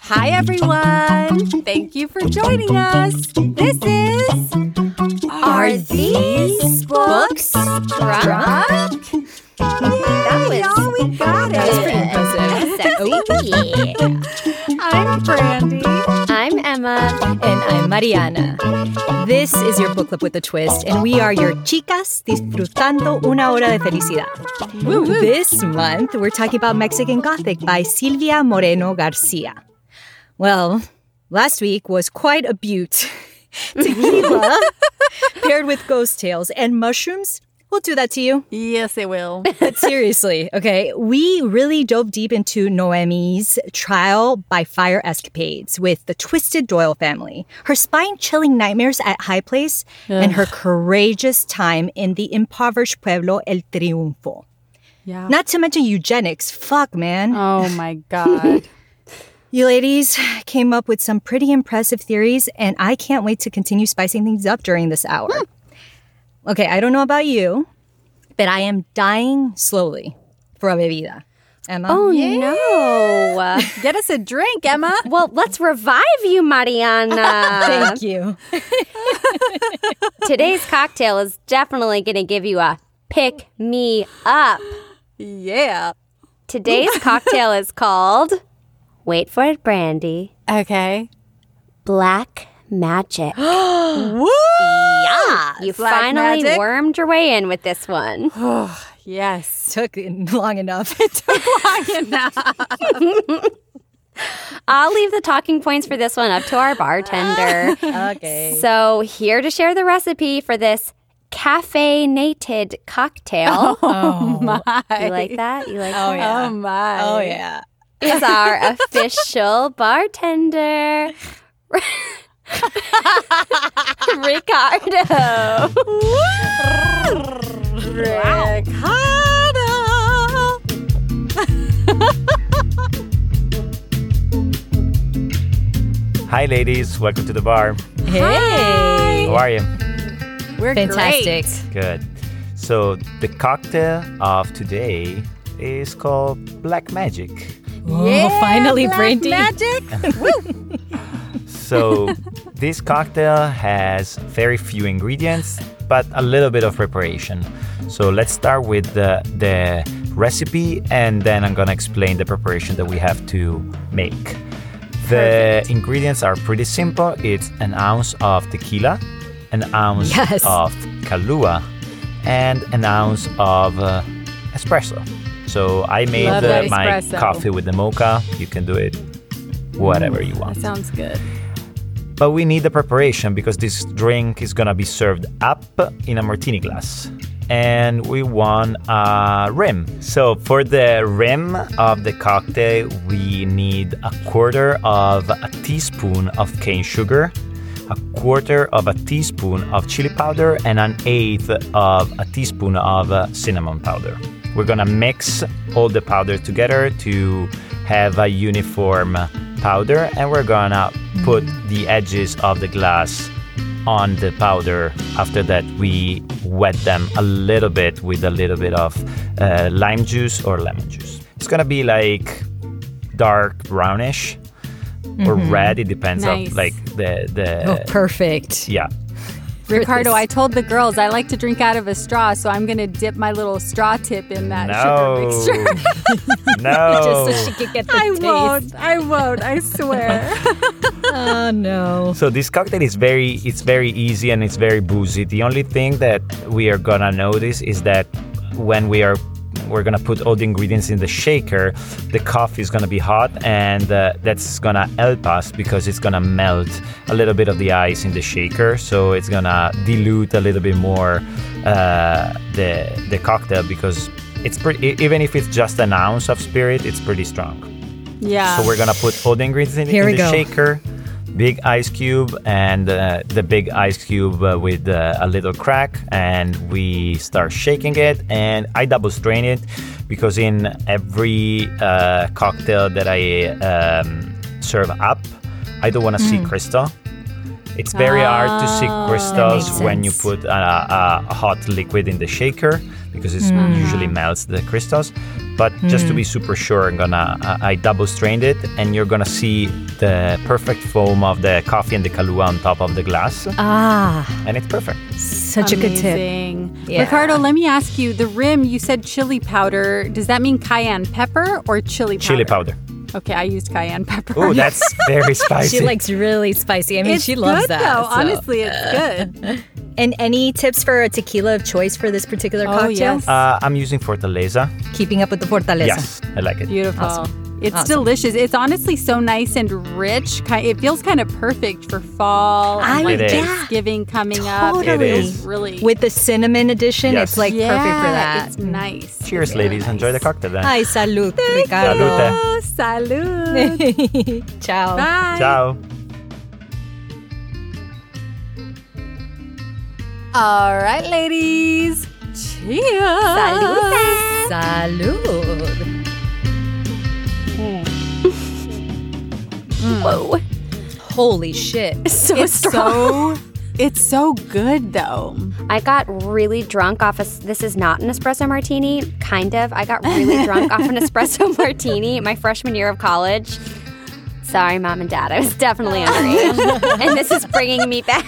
Hi, everyone. Thank you for joining us. This is. Are these books drunk? Mariana. This is your book club with a twist, and we are your chicas disfrutando una hora de felicidad. This month, we're talking about Mexican Gothic by Silvia Moreno Garcia. Well, last week was quite a beaut. Tequila paired with ghost tales and mushrooms will do that to you. Yes, it will. But seriously, okay, we really dove deep into Noemi's trial by fire escapades with the twisted Doyle family, her spine chilling nightmares at High Place, and her courageous time in the impoverished pueblo El Triunfo. Yeah. Not to mention eugenics. Fuck, man. Oh my God. You ladies came up with some pretty impressive theories, and I can't wait to continue spicing things up during this hour. Hmm. Okay, I don't know about you, but I am dying slowly for a bebida. Emma? Oh no. Get us a drink, Emma. Well, let's revive you, Mariana. Thank you. Today's cocktail is definitely going to give you a pick me up. Yeah. Today's cocktail is called, wait for it, Brandy, Okay. Black Magic. Woo! yeah. You Black finally magic? wormed your way in with this one. Yes. Took long enough. It took long enough. I'll leave the talking points for this one up to our bartender. okay. So, here to share the recipe for this caffeinated cocktail. Oh, my. You like that? You like oh that? yeah. Oh my. Oh yeah. Is our official bartender, Ricardo. Ricardo. Hi, ladies. Welcome to the bar. Hey. How are you? We're Fantastic. great. Good. So, the cocktail of today is called Black Magic. Oh, finally, Black Brandy. Magic. So, this cocktail has very few ingredients, but a little bit of preparation. So, let's start with the, the recipe, and then I'm gonna explain the preparation that we have to make. The ingredients are pretty simple. It's an ounce of tequila, an ounce Yes. of Kahlua, and an ounce of uh, espresso. So I made my espresso. coffee with the mocha. You can do it whatever you want. That sounds good. But we need the preparation because this drink is gonna be served up in a martini glass. And we want a rim. So for the rim of the cocktail, we need a quarter of a teaspoon of cane sugar, a quarter of a teaspoon of chili powder, and an eighth of a teaspoon of cinnamon powder. We're gonna mix all the powder together to have a uniform powder, and we're gonna put the edges of the glass on the powder. After that, we wet them a little bit with a little bit of uh, lime juice or lemon juice. It's gonna be like dark brownish or red. It depends Nice. on like the the Oh, perfect. yeah. Ricardo. I told the girls I like to drink out of a straw, so I'm going to dip my little straw tip in that No, sugar mixture. no. Just so she could get the I taste. won't. I won't. I swear. Oh no. So this cocktail is very it's very easy and it's very boozy. The only thing that we are gonna notice is that when we are we're gonna put all the ingredients in the shaker, the coffee is gonna be hot and uh, that's gonna help us because it's gonna melt a little bit of the ice in the shaker, so it's gonna dilute a little bit more uh, the the cocktail because it's pretty even if it's just an ounce of spirit, it's pretty strong. yeah. So we're gonna put all the ingredients in, Here in we the go. shaker, big ice cube, and uh, the big ice cube uh, with uh, a little crack, and we start shaking it. And I double strain it because in every uh, cocktail that I um, serve up, I don't want to see crystal. It's very hard to see Oh, crystals when you put a, a hot liquid in the shaker. Because it usually melts the crystals. But just to be super sure, I'm gonna I, I double strained it, and you're gonna see the perfect foam of the coffee and the Kahlua on top of the glass, Ah, and it's perfect. such a good tip. Yeah. Ricardo, let me ask you the rim, you said chili powder. Does that mean cayenne pepper or chili powder? Chili powder. Okay, I used cayenne pepper. Oh, that's very spicy. She likes really spicy. I mean, it's she loves good, that. Though. so. Honestly, it's good. And any tips for a tequila of choice for this particular Oh, cocktail? yes. Uh, I'm using Fortaleza. Keeping up with the Fortaleza. Yes, I like it. Beautiful. It's Awesome. delicious. It's honestly so nice and rich. Ki- It feels kind of perfect for fall and like It is. Thanksgiving coming up. It Totally. feels really With the cinnamon edition, Yes. it's like yeah, perfect for that. It's nice. Cheers, It's really ladies. Enjoy the nice. cocktail then. Ay, salud, Ricardo. Oh, salud. Ciao. Bye. Ciao. All right, ladies. Cheers. Salud. Salud. Hmm. Hmm. Whoa. Holy shit. So It's strong. so it's so good though. I got really drunk off a. This is not an espresso martini, kind of. I got really drunk off an espresso martini my freshman year of college. Sorry, mom and dad. I was definitely underage. and this is bringing me back.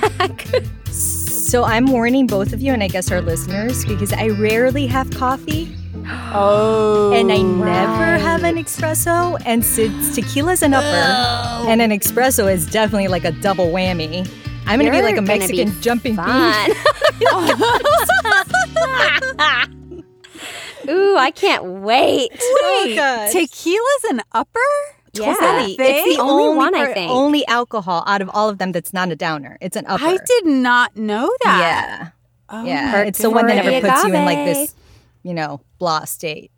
So I'm warning both of you, and I guess our listeners, because I rarely have coffee Oh. and I never have an espresso. And since tequila's an upper and an espresso is definitely like a double whammy, I'm gonna be like a gonna be Mexican jumping bean. Fun. Ooh, I can't wait. Oh, God. Tequila's an upper? Yeah, Totally. It's the Only only, one, I think. only alcohol out of all of them that's not a downer. It's an upper. I did not know that. Yeah. Oh Yeah. It's the one that never Agave. puts you in like this, you know, blah state.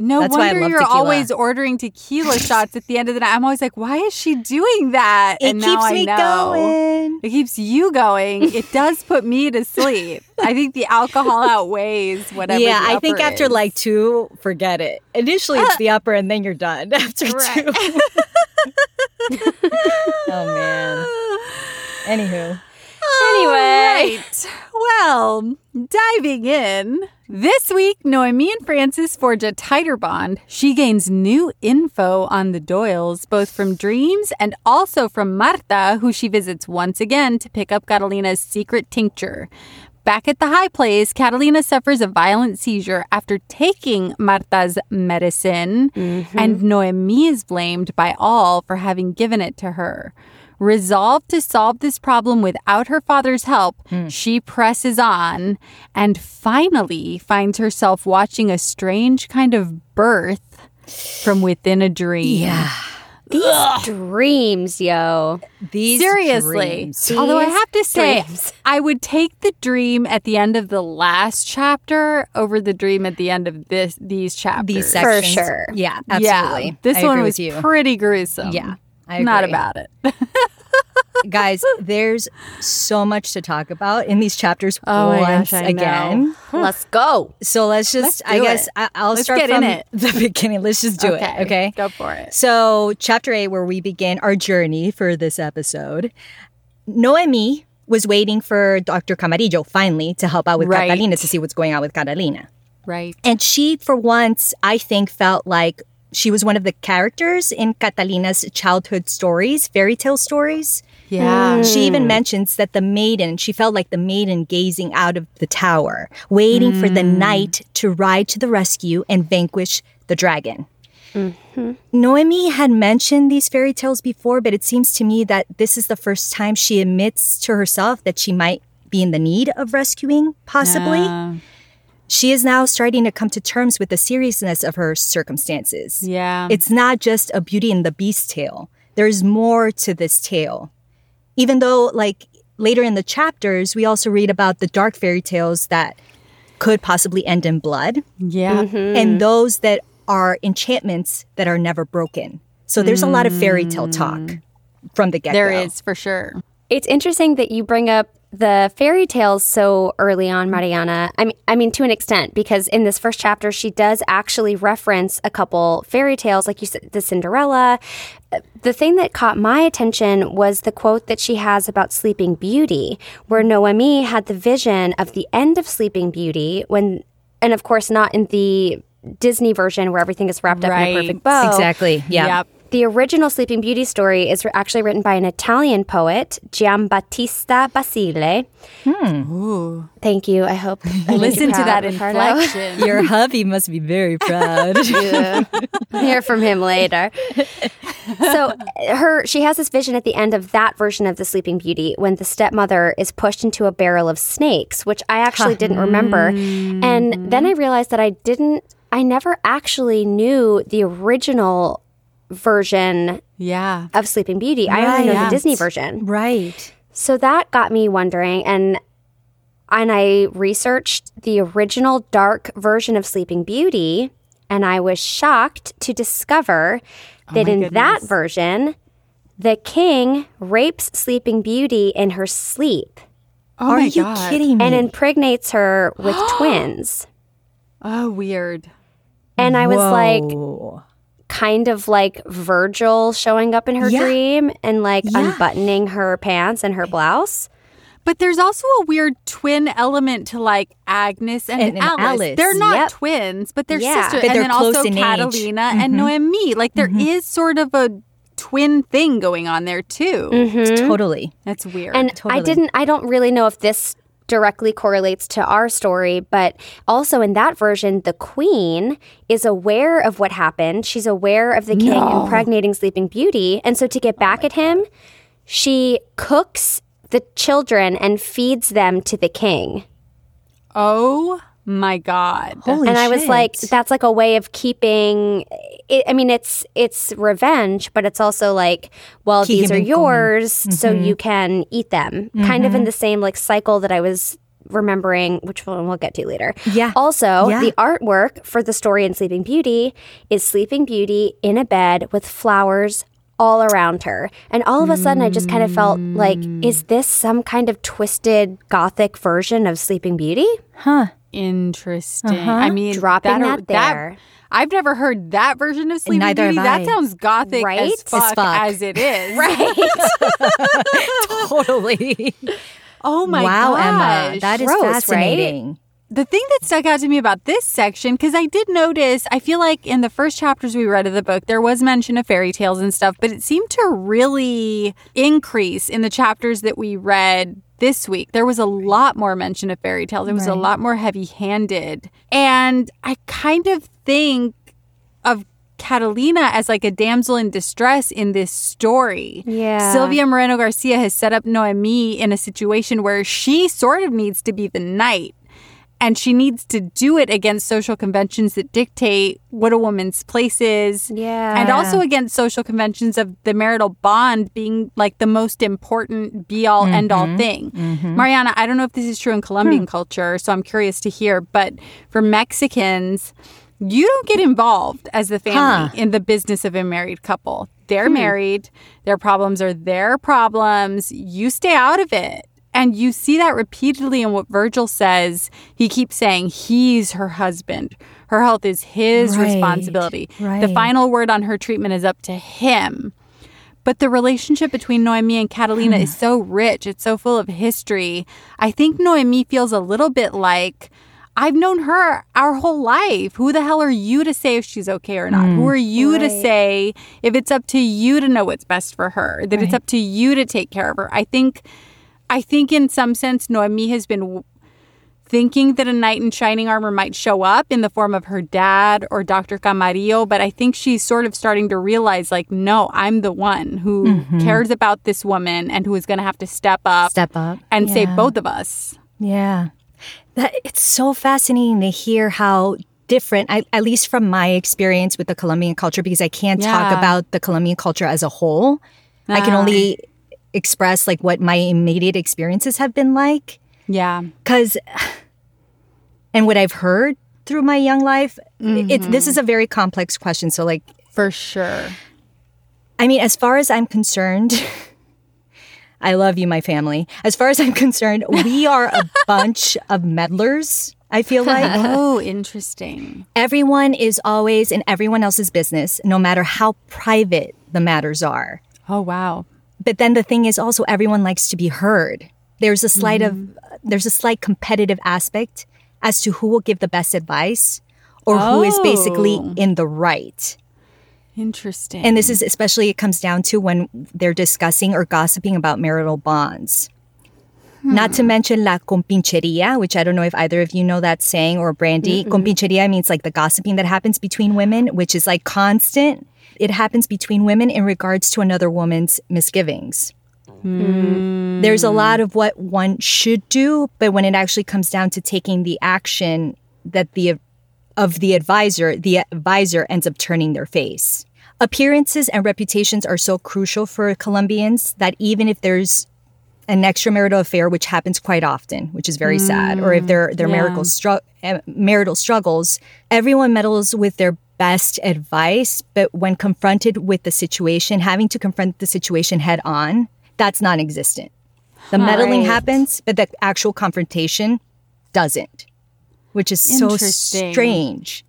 No That's wonder you're tequila. always ordering tequila shots at the end of the night. I'm always like, why is she doing that? It and keeps me going. It keeps you going. It does put me to sleep. I think the alcohol outweighs whatever. yeah, I think upper after like two, forget it. Initially, it's uh, the upper, and then you're done after Right. two. oh man. Anywho, Anyway. Right. Well, diving in. This week, Noemi and Francis forge a tighter bond. She gains new info on the Doyles, both from dreams and also from Marta, who she visits once again to pick up Catalina's secret tincture. Back at the high place, Catalina suffers a violent seizure after taking Marta's medicine, mm-hmm. and Noemi is blamed by all for having given it to her. Resolved to solve this problem without her father's help, hmm. she presses on and finally finds herself watching a strange kind of birth from within a dream. yeah, these Dreams, yo. these Seriously. dreams. Although I have to say, dreams. I would take the dream at the end of the last chapter over the dream at the end of this these chapters. these For sections. sure. Yeah, absolutely. Yeah, this I one agree was with you. pretty gruesome. Yeah, I Not agree. about it. guys. There's so much to talk about in these chapters Oh my once gosh, I know. again. Let's go. So let's just, Let's I do guess, it. I, I'll Let's start get in from it. the beginning. Let's just do it. Okay. Go for it. So, chapter eight, where we begin our journey for this episode, Noemi was waiting for Dr. Camarillo finally to help out with Right. Catalina to see what's going on with Catalina. Right. And she, for once, I think felt like she was one of the characters in Catalina's childhood stories, fairy tale stories. Yeah. Mm. She even mm. mentions that the maiden, she felt like the maiden gazing out of the tower, waiting for the mm. knight to ride to the rescue and vanquish the dragon. Mm-hmm. Noemi had mentioned these fairy tales before, but it seems to me that this is the first time she admits to herself that she might be in the need of rescuing, possibly. Yeah. She is now starting to come to terms with the seriousness of her circumstances. Yeah. It's not just a Beauty and the Beast tale. There's more to this tale. Even though, like, later in the chapters, we also read about the dark fairy tales that could possibly end in blood yeah. Mm-hmm. and those that are enchantments that are never broken. So there's a lot of fairy tale talk mm. from the get go. There is for sure. It's interesting that you bring up the fairy tales so early on, mm-hmm. Mariana. I mean, I mean to an extent, because in this first chapter, she does actually reference a couple fairy tales, like you said, the Cinderella. The thing that caught my attention was the quote that she has about Sleeping Beauty, where Noemi had the vision of the end of Sleeping Beauty when and of course not in the Disney version where everything is wrapped up in a perfect bow. Exactly. Yeah. Yep. The original Sleeping Beauty story is actually written by an Italian poet, Giambattista Basile. Hmm. Ooh. Thank you. I hope I you Listen to that Ricardo. inflection. Your hubby must be very proud. Hear from him later. so her she has this vision at the end of that version of the Sleeping Beauty when the stepmother is pushed into a barrel of snakes, which I actually didn't remember. And then I mm. realized that I didn't I never actually knew the original version Yeah. of Sleeping Beauty. I only know the Disney version. right. So that got me wondering and and I researched the original dark version of Sleeping Beauty and I was shocked to discover oh that my in that version the king rapes Sleeping Beauty in her sleep Oh Are my you God. kidding me? and impregnates her with twins. Oh, weird. And I was like Whoa. Kind of like Virgil showing up in her Yeah. dream and like Yeah. unbuttoning her pants and her blouse. But there's also a weird twin element to like Agnes and, And- and Alice. Alice. They're not Yep. twins, but they're Yeah. sisters. But and they're then also in age. Catalina and mm-hmm. Noemi. Like there mm-hmm. is sort of a twin thing going on there too. Mm-hmm. Totally. That's weird. And I didn't, I don't really know if this directly correlates to our story, but also in that version, the queen is aware of what happened. She's aware of the king impregnating Sleeping Beauty. And so to get oh back at him, she cooks the children and feeds them to the king. oh my God. Holy and I was like, that's like a way of keeping. It, I mean, it's it's revenge, but it's also like, well, Keep these are him going. yours, so mm-hmm. you can eat them. Kind of in mm-hmm. the same like cycle that I was remembering, which one we'll get to later. Yeah. Also, Yeah. the artwork for the story in Sleeping Beauty is Sleeping Beauty in a bed with flowers all around her. And all of a sudden, I just kind of felt like, mm. is this some kind of twisted gothic version of Sleeping Beauty? Huh. Interesting. I uh-huh. mean, Dropping that there. I've never heard that version of Sleeping Neither Beauty. That sounds gothic Right? as As fuck, fuck. as it is. Right. totally. Oh my wow, Emma. gosh. That is Gross, right? fascinating. The thing that stuck out to me about this section, because I did notice, I feel like in the first chapters we read of the book, there was mention of fairy tales and stuff, but it seemed to really increase in the chapters that we read this week. There was a lot more mention of fairy tales. It was a lot more heavy handed. And I kind of think of Catalina as like a damsel in distress in this story. Yeah. Silvia Moreno Garcia has set up Noemi in a situation where she sort of needs to be the knight and she needs to do it against social conventions that dictate what a woman's place is. Yeah. And also against social conventions of the marital bond being like the most important be all mm-hmm. end all thing. Mm-hmm. Mariana, I don't know if this is true in Colombian hmm. culture, so I'm curious to hear, but for Mexicans, you don't get involved as the family Huh. in the business of a married couple. They're hmm. married, their problems are their problems. You stay out of it. And you see that repeatedly in what Virgil says. He keeps saying he's her husband. Her health is his Right, responsibility. The final word on her treatment is up to him. But the relationship between Noemi and Catalina hmm. is so rich. It's so full of history. I think Noemi feels a little bit like I've known her our whole life. Who the hell are you to say if she's okay or not? Who hmm. are you to say if it's up to you to know what's best for her? That it's up to you to take care of her. I think I think in some sense Noemi has been thinking that a knight in shining armor might show up in the form of her dad or Dr. Camarillo, but I think she's sort of starting to realize like, no, I'm the one who mm-hmm. cares about this woman and who is going to have to step up Step up. and save both of us. Yeah. That it's so fascinating to hear how different, I, at least from my experience with the Colombian culture, because I can't talk about the Colombian culture as a whole. I can only express like what my immediate experiences have been like. Yeah. Because, and what I've heard through my young life, it, this mm-hmm. is a very complex question. So, like, For sure. I mean, as far as I'm concerned, I love you, my family. As far as I'm concerned, we are a bunch of meddlers. I feel like Oh, interesting. everyone is always in everyone else's business, no matter how private the matters are. Oh, wow. But then the thing is also everyone likes to be heard. There's a slight of mm. there's a slight competitive aspect as to who will give the best advice or who is basically Oh. in the right. Interesting. And this is especially, it comes down to when they're discussing or gossiping about marital bonds. Hmm. Not to mention la compincheria, which I don't know if either of you know that saying or Brandy. Compincheria means like the gossiping that happens between women, which is like constant. It happens between women in regards to another woman's misgivings. There's a lot of what one should do, but when it actually comes down to taking the action that the of the advisor, the advisor ends up turning their face. Appearances and reputations are so crucial for Colombians that even if there's an extramarital affair, which happens quite often, which is very sad, or if there there are marital stru- uh, marital struggles, everyone meddles with their best advice, but when confronted with the situation, having to confront the situation head on, that's non-existent. The meddling Right. happens, but the actual confrontation doesn't, which is so strange.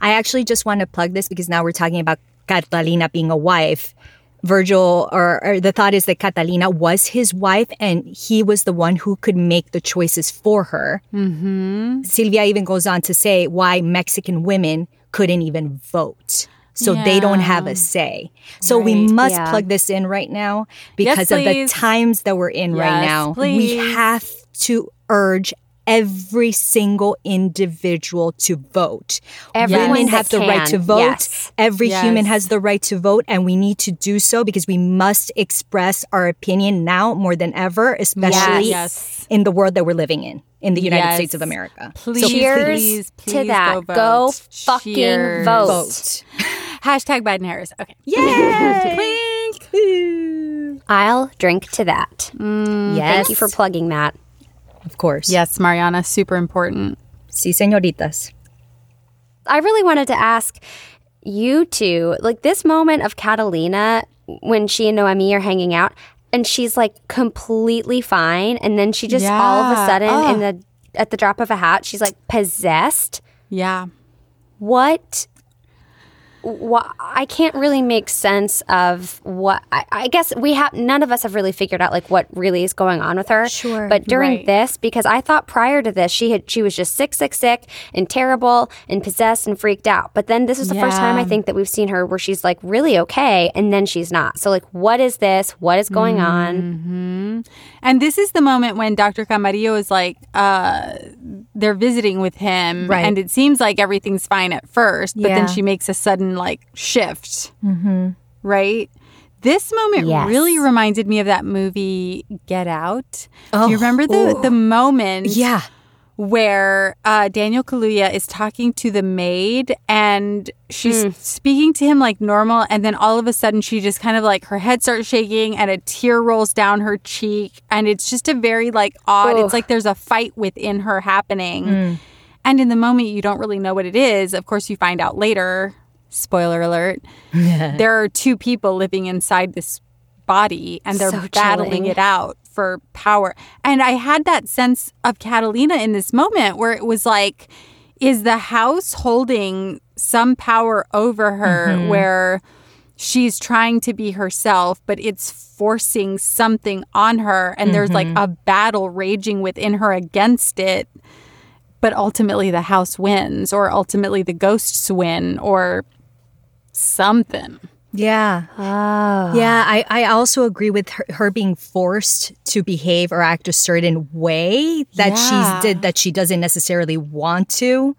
I actually just want to plug this because now we're talking about Catalina being a wife. Virgil, or, or the thought is that Catalina was his wife and he was the one who could make the choices for her. Mm-hmm. Silvia even goes on to say why Mexican women couldn't even vote. So they don't have a say. So we must Yeah. plug this in right now because of the times that we're in right Yes, now. We have to urge every single individual to vote. Everyone Women have the right to vote. yes. Every Yes. human has the right to vote, and we need to do so because we must express our opinion now more than ever, especially Yes. in the world that we're living in, in the United Yes. States of America. Please, So Cheers please, to please that. Go, vote. Go fucking Cheers. vote. vote. Hashtag Biden Harris. Okay. Yay! Clink. I'll drink to that. Mm, yes. Thank you for plugging that. Of course. Yes, Mariana, super important. Sí, señoritas. I really wanted to ask you two, like this moment of Catalina when she and Noemi are hanging out, and she's like completely fine, and then she just all of a sudden, Oh. in the at the drop of a hat, she's like possessed. Yeah. What? I can't really make sense of what I, I guess we have. None of us have really figured out like what really is going on with her. Sure. But during Right. this, because I thought prior to this, she had she was just sick, sick, sick, and terrible, and possessed, and freaked out. But then this is the first time I think that we've seen her where she's like really okay, and then she's not. So like, what is this? What is going on? And this is the moment when Dr. Camarillo is like, uh, they're visiting with him. Right. And it seems like everything's fine at first, but Yeah. then she makes a sudden like shift. Mm-hmm. Right? This moment Yes. really reminded me of that movie Get Out. Do Oh, you remember the, the moment Yeah. where uh, Daniel Kaluuya is talking to the maid and she's Hmm. speaking to him like normal, and then all of a sudden she just kind of like her head starts shaking and a tear rolls down her cheek, and it's just a very like odd. Ugh. It's like there's a fight within her happening, Hmm. and in the moment you don't really know what it is. Of course, you find out later. Spoiler alert: there are two people living inside this body, and they're So battling chilling. it out for power. And I had that sense of Catalina in this moment where it was like, is the house holding some power over her mm-hmm. where she's trying to be herself, but it's forcing something on her, and there's like mm-hmm. a battle raging within her against it. But ultimately, the house wins, or ultimately, the ghosts win, or something. Yeah. Ah. Yeah, I, I also agree with her, her being forced to behave or act a certain way that Yeah. she's did that she doesn't necessarily want to.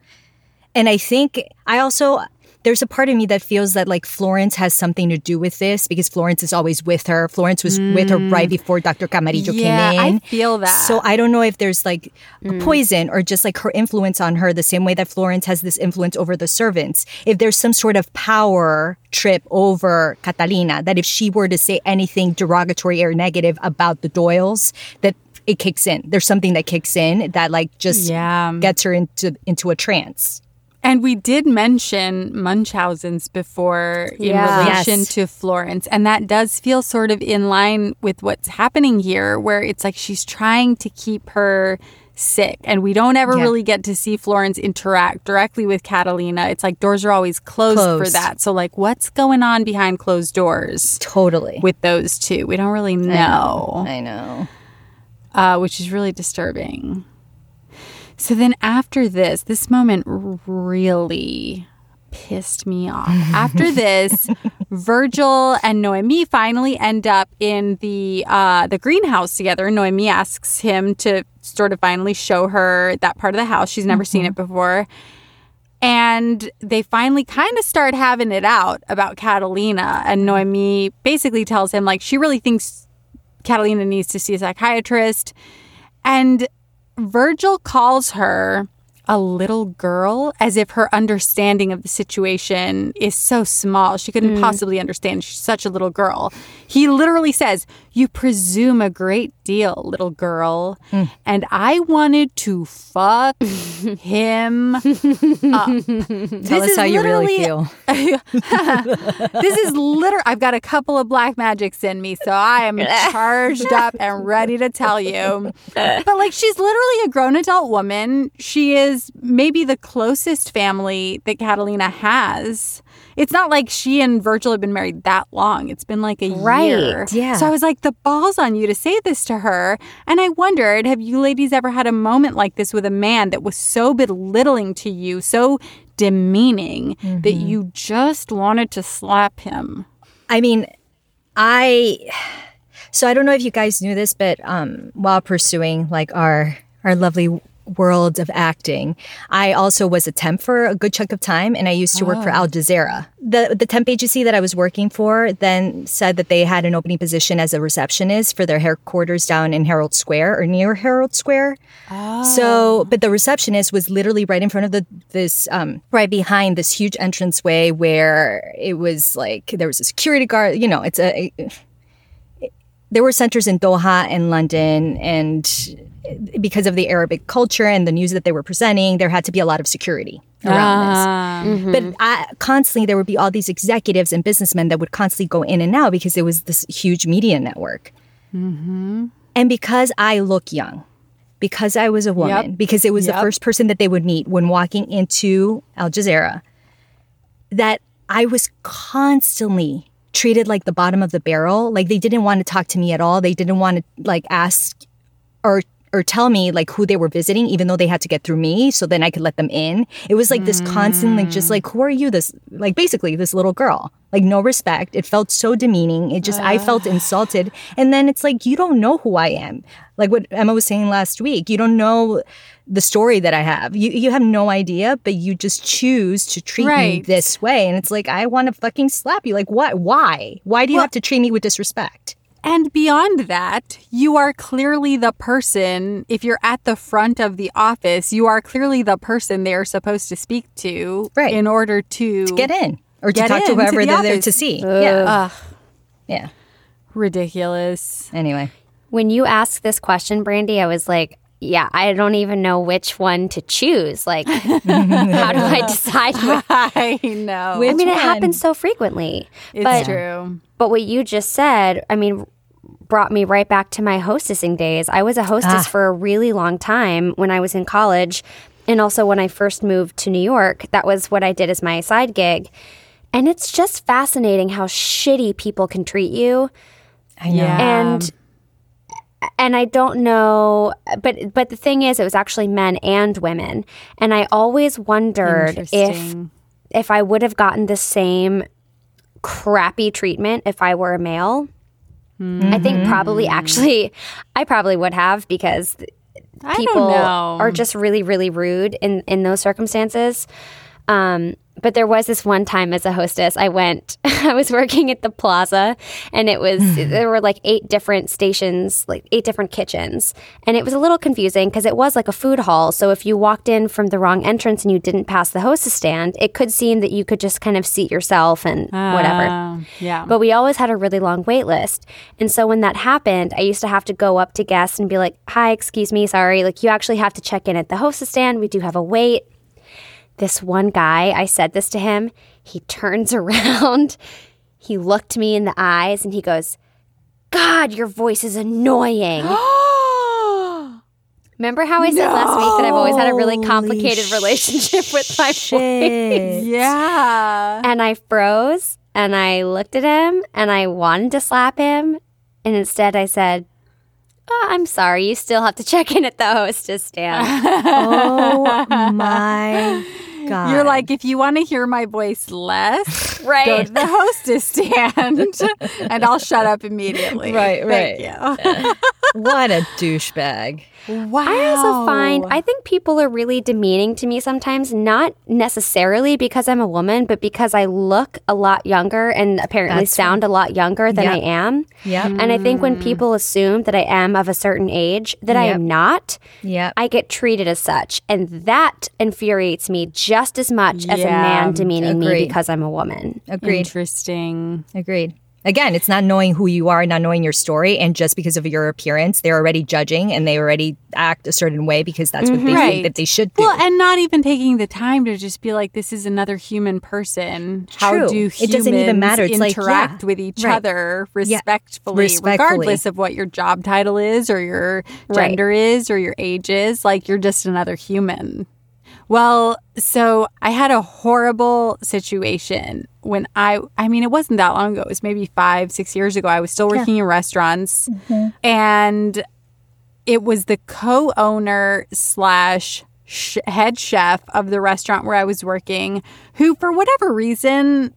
And I think I also there's a part of me that feels that like Florence has something to do with this because Florence is always with her. Florence was with her right mm. before Dr. Camarillo Yeah, came in. I feel that. So I don't know if there's like a mm. poison or just like her influence on her, the same way that Florence has this influence over the servants. If there's some sort of power trip over Catalina, that if she were to say anything derogatory or negative about the Doyles, that it kicks in. There's something that kicks in that like just Yeah. gets her into into a trance. And we did mention Munchausen's before in Yeah. relation Yes. to Florence. And that does feel sort of in line with what's happening here, where it's like she's trying to keep her sick. And we don't ever Yeah. really get to see Florence interact directly with Catalina. It's like doors are always closed, for that. So, like, what's going on behind closed doors Totally. with those two? We don't really know I know. uh, which is really disturbing. So then after this, this moment really pissed me off. After this, Virgil and Noemi finally end up in the uh, the greenhouse together. Noemi asks him to sort of finally show her that part of the house. She's never seen it before. And they finally kind of start having it out about Catalina. And Noemi basically tells him, like, she really thinks Catalina needs to see a psychiatrist. And Virgil calls her a little girl as if her understanding of the situation is so small. She couldn't mm. possibly understand. She's such a little girl. He literally says, You presume a great deal, little girl. Hmm. And I wanted to fuck him up. Tell us how you really feel. this is literally I've got a couple of black magics in me, so I am charged up and ready to tell you. But like she's literally a grown adult woman. She is maybe the closest family that Catalina has. It's not like she and Virgil have been married that long. It's been like a Right, year. yeah. So I was like, the balls on you to say this to her. And I wondered, have you ladies ever had a moment like this with a man that was so belittling to you, so demeaning that you just wanted to slap him? I mean, I so I don't know if you guys knew this, but um, while pursuing like our our lovely world of acting, I also was a temp for a good chunk of time, and I used to work for Al Jazeera. the The temp agency that I was working for then said that they had an opening position as a receptionist for their headquarters down in Herald Square or near Herald Square. So, but the receptionist was literally right in front of the this um, right behind this huge entranceway where it was like there was a security guard. You know, it's a. there were centers in Doha and London, and because of the Arabic culture and the news that they were presenting, there had to be a lot of security around this. Ah. Mm-hmm. But I, constantly, there would be all these executives and businessmen that would constantly go in and out because it was this huge media network. Mm-hmm. And because I look young, because I was a woman, because it was the first person that they would meet when walking into Al Jazeera, that I was constantly treated like the bottom of the barrel. Like they didn't want to talk to me at all. They didn't want to like ask or or tell me like who they were visiting, even though they had to get through me, so then I could let them in. It was like this constant, like just like who are you? This like basically this little girl. Like no respect. It felt so demeaning. It just I felt insulted. And then it's like you don't know who I am. Like what Emma was saying last week. You don't know the story that I have. You you have no idea, but you just choose to treat me this way. And it's like I want to fucking slap you. Like what? Why? Why do you have to treat me with disrespect? And beyond that, you are clearly the person, if you're at the front of the office, you are clearly the person they are supposed to speak to Right. in order to, Get in or to Get talk to in to whoever the they're there to see. Yeah. Ugh, Yeah. ridiculous. Anyway. When you asked this question, Brandy, I was like, yeah, I don't even know which one to choose. Like, how do I decide? What? I know. I Which mean, it happens so frequently. it's but, true. But what you just said, I mean, brought me right back to my hostessing days. I was a hostess ah. for a really long time when I was in college. And also when I first moved to New York, that was what I did as my side gig. And it's just fascinating how shitty people can treat you. Yeah. and and I don't know but but the thing is it was actually men and women and I always wondered if if I would have gotten the same crappy treatment if I were a male I think probably actually I probably would have because people are just really really rude in in those circumstances um but there was this one time as a hostess i went i was working at the plaza and it was there were like eight different stations like eight different kitchens and it was a little confusing because it was like a food hall so if you walked in from the wrong entrance and you didn't pass the hostess stand it could seem that you could just kind of seat yourself and whatever Uh, yeah. but we always had a really long wait list. And so when that happened, I used to have to go up to guests and be like, hi, excuse me, sorry. Like, you actually have to check in at the hostess stand. We do have a wait. This one guy, I said this to him. He turns around, he looked me in the eyes, and he goes, God, your voice is annoying. Remember how I said last week that I've always had a really complicated relationship with my voice? Yeah. And I froze and I looked at him and I wanted to slap him. And instead I said, Oh, I'm sorry. You still have to check in at the hostess stand. Oh my god. You're like, if you want to hear my voice less, right. go right. to the hostess stand, and I'll shut up immediately. Right, Thank you. what a douchebag. Wow. I also find I think people are really demeaning to me sometimes, not necessarily because I'm a woman, but because I look a lot younger and apparently That's sound a lot younger than I Yep. am. Yep. And I think when mm. people assume that I am of a certain age that I am not, Yep. I get treated as such. And that infuriates me just as much as a man demeaning me because I'm a woman. Agreed. Interesting. Agreed. Again, it's not knowing who you are, not knowing your story, and just because of your appearance, they're already judging and they already act a certain way because that's what they Right. think that they should do. Well, and not even taking the time to just be like, this is another human person. How True. do humans It doesn't even matter. It's like, interact yeah, with each right. other Yeah. respectfully, Respectfully. regardless of what your job title is or your Right. gender is or your age is? Like, you're just another human. Well, so I had a horrible situation when I, I mean, it wasn't that long ago. It was maybe five, six years ago. I was still working in restaurants mm-hmm. and it was the co-owner slash head chef of the restaurant where I was working, who for whatever reason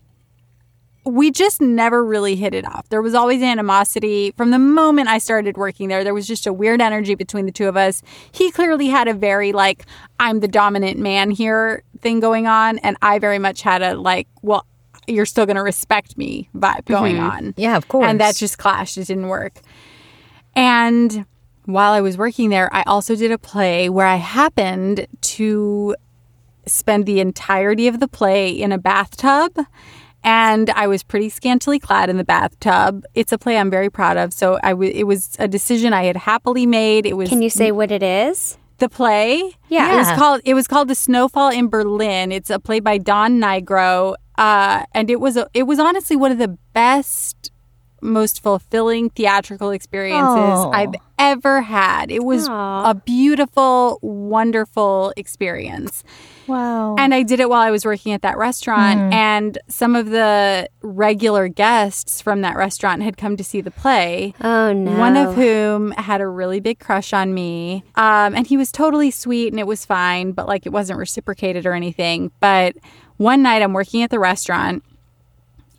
we just never really hit it off. There was always animosity from the moment I started working there. There was just a weird energy between the two of us. He clearly had a very like I'm the dominant man here thing going on and I very much had a like well you're still going to respect me vibe mm-hmm. going on. yeah, of course. And that just clashed. It didn't work. And while I was working there, I also did a play where I happened to spend the entirety of the play in a bathtub. And I was pretty scantily clad in the bathtub. It's a play I'm very proud of. So I w- it was a decision I had happily made. It was Can you say what it is? the play. Yeah. It was called it was called The Snowfall in Berlin. It's a play by Don Nigro. Uh, and it was a, it was honestly one of the best most fulfilling theatrical experiences Oh. I've ever had. It was Aw. a beautiful, wonderful experience. Wow. And I did it while I was working at that restaurant. And some of the regular guests from that restaurant had come to see the play. Oh no. One of whom had a really big crush on me. Um, and he was totally sweet and it was fine, but like it wasn't reciprocated or anything. But one night I'm working at the restaurant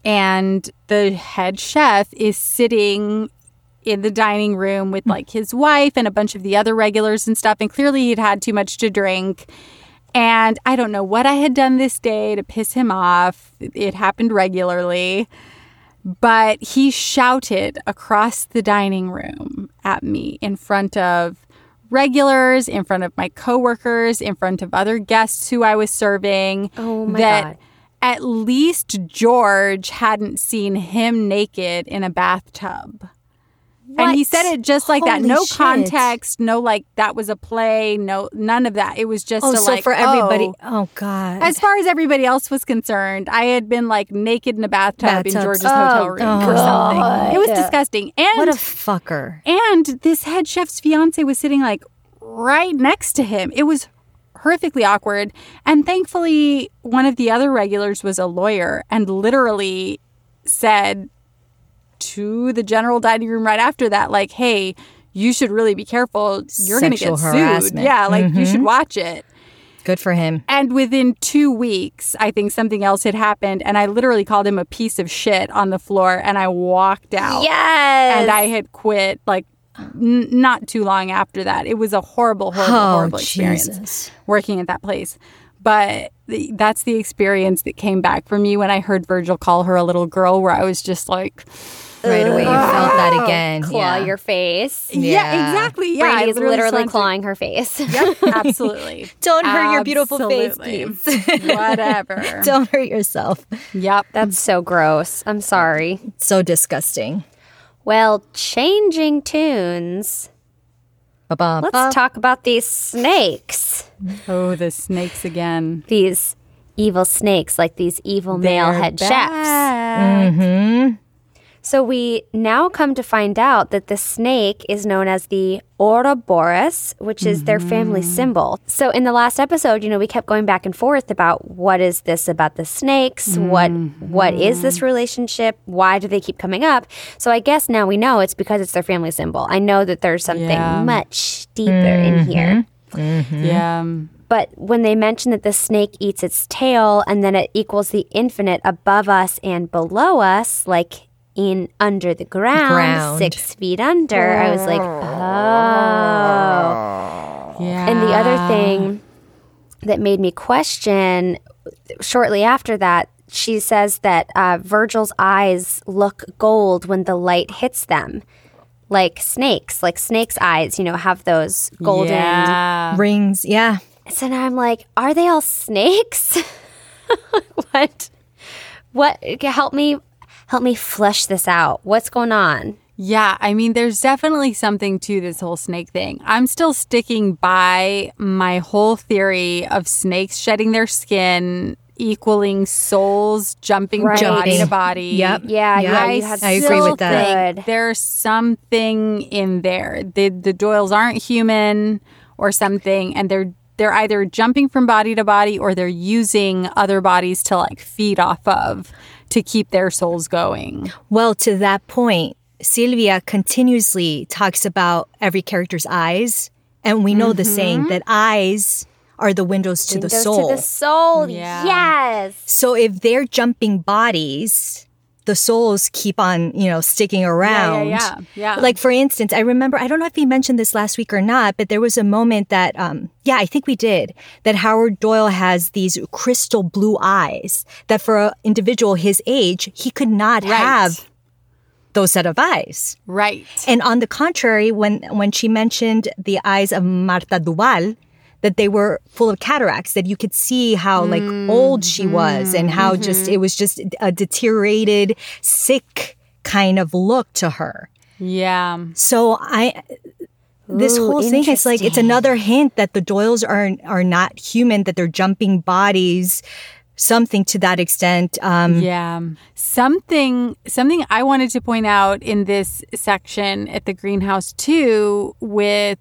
and the head chef is sitting in the dining room with like his wife and a bunch of the other regulars and stuff. And clearly he'd had too much to drink. And I don't know what I had done this day to piss him off. It happened regularly. But he shouted across the dining room at me in front of regulars, in front of my coworkers, in front of other guests who I was serving. Oh my that God. at least George hadn't seen him naked in a bathtub. And he said it just like that. No shit. context, no like that was a play, no none of that. It was just oh, a, so like for everybody. oh. Oh, God. As far as everybody else was concerned, I had been like naked in a bathtub in George's Oh, hotel room or something. It was disgusting. And what a fucker. and this head chef's fiance was sitting like right next to him. It was horrifically awkward. And thankfully, one of the other regulars was a lawyer and literally said to the general dining room right after that, like, hey, you should really be careful. You're going to get sued. Yeah, like you should mm-hmm. watch it. Good for him. And within two weeks, I think something else had happened. And I literally called him a piece of shit on the floor and I walked out. Yes. And I had quit like n- not too long after that. It was a horrible, horrible, Oh, horrible experience Jesus. working at that place. But the, that's the experience that came back for me when I heard Virgil call her a little girl, where I was just like, Right away. You felt that oh, again. claw yeah. your face. yeah, Yeah. exactly. Yeah, I Brandy is literally saw- clawing her face. Yep, absolutely. Don't hurt your beautiful face, please. Whatever. Don't hurt yourself. Yep. That's so gross. I'm sorry. So disgusting. Well, changing tunes. Ba-ba, Let's ba. talk about these snakes. Oh, the snakes again. These evil snakes, like these evil male They're head chefs. back. So we now come to find out that the snake is known as the Ouroboros, which is their family mm. symbol. So in the last episode, you know, we kept going back and forth about what is this about the snakes? What what is this mm-hmm. relationship? Why do they keep coming up? So I guess now we know it's because it's their family symbol. I know that there's something Yeah. much deeper in mm-hmm. here. Mm-hmm. Yeah. But when they mention that the snake eats its tail and then it equals the infinite above us and below us, like in under the ground, Ground. six feet under, I was like, oh. Yeah. And the other thing that made me question shortly after that, she says that uh, Virgil's eyes look gold when the light hits them. Like snakes, like snakes' eyes, you know, have those golden Yeah. Rings, yeah. so now I'm like, are they all snakes? what? What? Help me, help me flesh this out. What's going on? Yeah, I mean, there's definitely something to this whole snake thing. I'm still sticking by my whole theory of snakes shedding their skin equaling souls jumping Right. body to body. Yep. Yeah, Yeah. yeah, I, you I agree with that. think There's something in there. The the Doyles aren't human or something, and they're they're either jumping from body to body or they're using other bodies to like feed off of to keep their souls going. Well, to that point, Silvia continuously talks about every character's eyes. And we know the mm-hmm. saying that eyes are the windows to the soul. To the soul. Yeah. Yes. so if they're jumping bodies, the souls keep on, you know, sticking around. yeah, yeah. yeah. Like for instance, I remember I don't know if he mentioned this last week or not, but there was a moment that um yeah, I think we did, that Howard Doyle has these crystal blue eyes that for an individual his age, he could not Right. have those set of eyes. Right. And on the contrary, when when she mentioned the eyes of Marta Duval, that they were full of cataracts, that you could see how like old she was and how just it was just a deteriorated, sick kind of look to her. Yeah. So I this Ooh, whole thing is like it's another hint that the Doyles are are not human, that they're jumping bodies, something to that extent. Um, Yeah. Something something I wanted to point out in this section at the greenhouse too with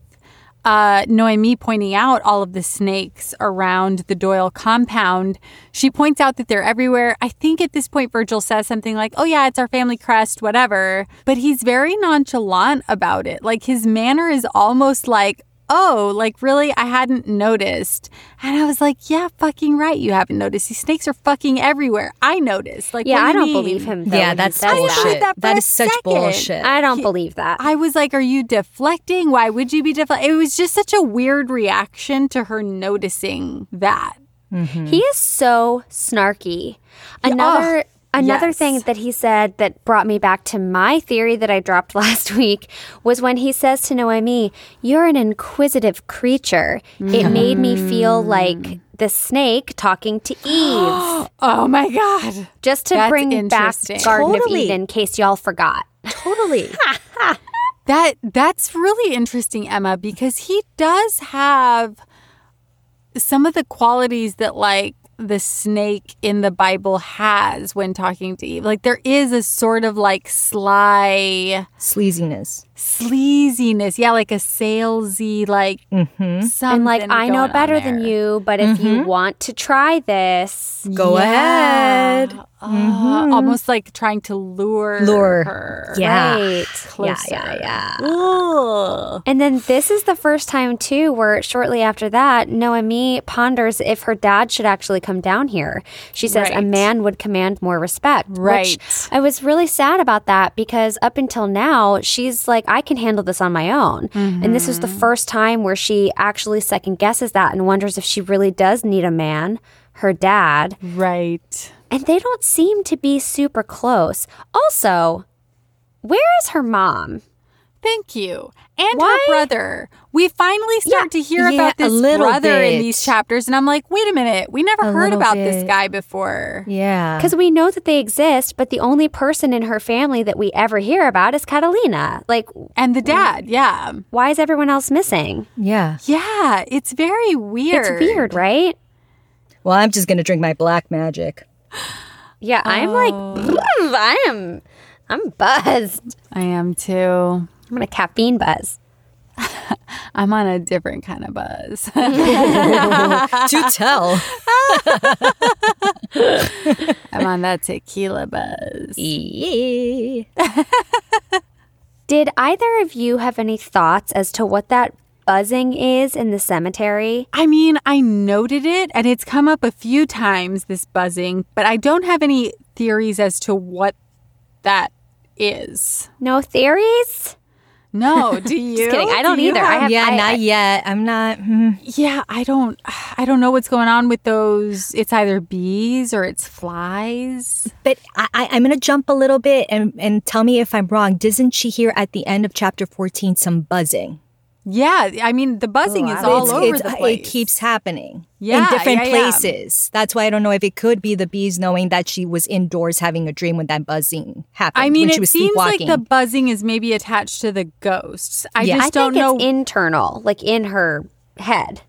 uh, Noemi pointing out all of the snakes around the Doyle compound. She points out that they're everywhere. I think at this point, Virgil says something like, Oh, yeah, it's our family crest, whatever. But he's very nonchalant about it. Like his manner is almost like, Oh, like really? I hadn't noticed. And I was like, Yeah, fucking right. You haven't noticed. These snakes are fucking everywhere. I noticed. Like, Yeah, what do I you don't mean? believe him. Though, yeah, that's says bullshit. that for that a is such second. bullshit. I don't believe that. I was like, Are you deflecting? Why would you be deflecting? It was just such a weird reaction to her noticing that. Mm-hmm. He is so snarky. Another another yes. thing that he said that brought me back to my theory that I dropped last week was when he says to Noemi, "You're an inquisitive creature." It mm. made me feel like the snake talking to Eve, Oh my God. just to That's bring back interesting. Garden Totally. of Eden in case y'all forgot. totally. That that's really interesting, Emma, because he does have some of the qualities that like the snake in the Bible has when talking to Eve. Like there is a sort of like sly Sleaziness. Sleaziness. Yeah, like a salesy, like mm-hmm. something. And like, I know going on better than you, but if you mm-hmm. want to try this, Go Yeah. ahead. Uh, mm-hmm. almost like trying to lure Lure. her. Yeah. right. Yeah, Closer. yeah, yeah. Ugh. And then this is the first time too where shortly after that, Noemi ponders if her dad should actually come down here. She says a man would command more respect. which Right. I was really sad about that because up until now, she's like, I can handle this on my own. And this is the mm-hmm. first time where she actually second guesses that and wonders if she really does need a man, her dad. Right. And they don't seem to be super close. Also, where is her mom? Thank you. And Why? her brother. We finally start to hear yeah, about this little brother in these chapters. And I'm like, wait a minute. We never A heard little about this guy before. Yeah. Because we know that they exist, but the only person in her family that we ever hear about is Catalina. Like, And the dad. Yeah. why is everyone else missing? Yeah. Yeah. It's very weird. It's weird, right? Well, I'm just gonna drink my black magic. Yeah, I'm like, "Mm, I am, I'm buzzed. I am too. I'm on a caffeine buzz. I'm on a different kind of buzz. to tell. I'm on that tequila buzz. Yeah. Did either of you have any thoughts as to what that buzzing is in the cemetery? I mean, I noted it and it's come up a few times, this buzzing, but I don't have any theories as to what that is. No theories? No, do you? Just kidding. I don't Do you either. I have- yeah, I- not I- yet. I'm not. hmm. Yeah, I don't I don't know what's going on with those. It's either bees or it's flies. But I, I, I'm going to jump a little bit and, and tell me if I'm wrong. Doesn't she hear at the end of chapter 14 some buzzing? Yeah, I mean the buzzing is all It's- over it's- the place. It keeps happening Yeah, in different yeah, yeah. places. That's why I don't know if it could be the bees knowing that she was indoors having a dream when that buzzing happened. I mean, when she it was seems like the buzzing is maybe attached to the ghosts. I Yeah. just I don't think know. it's internal, like in her head,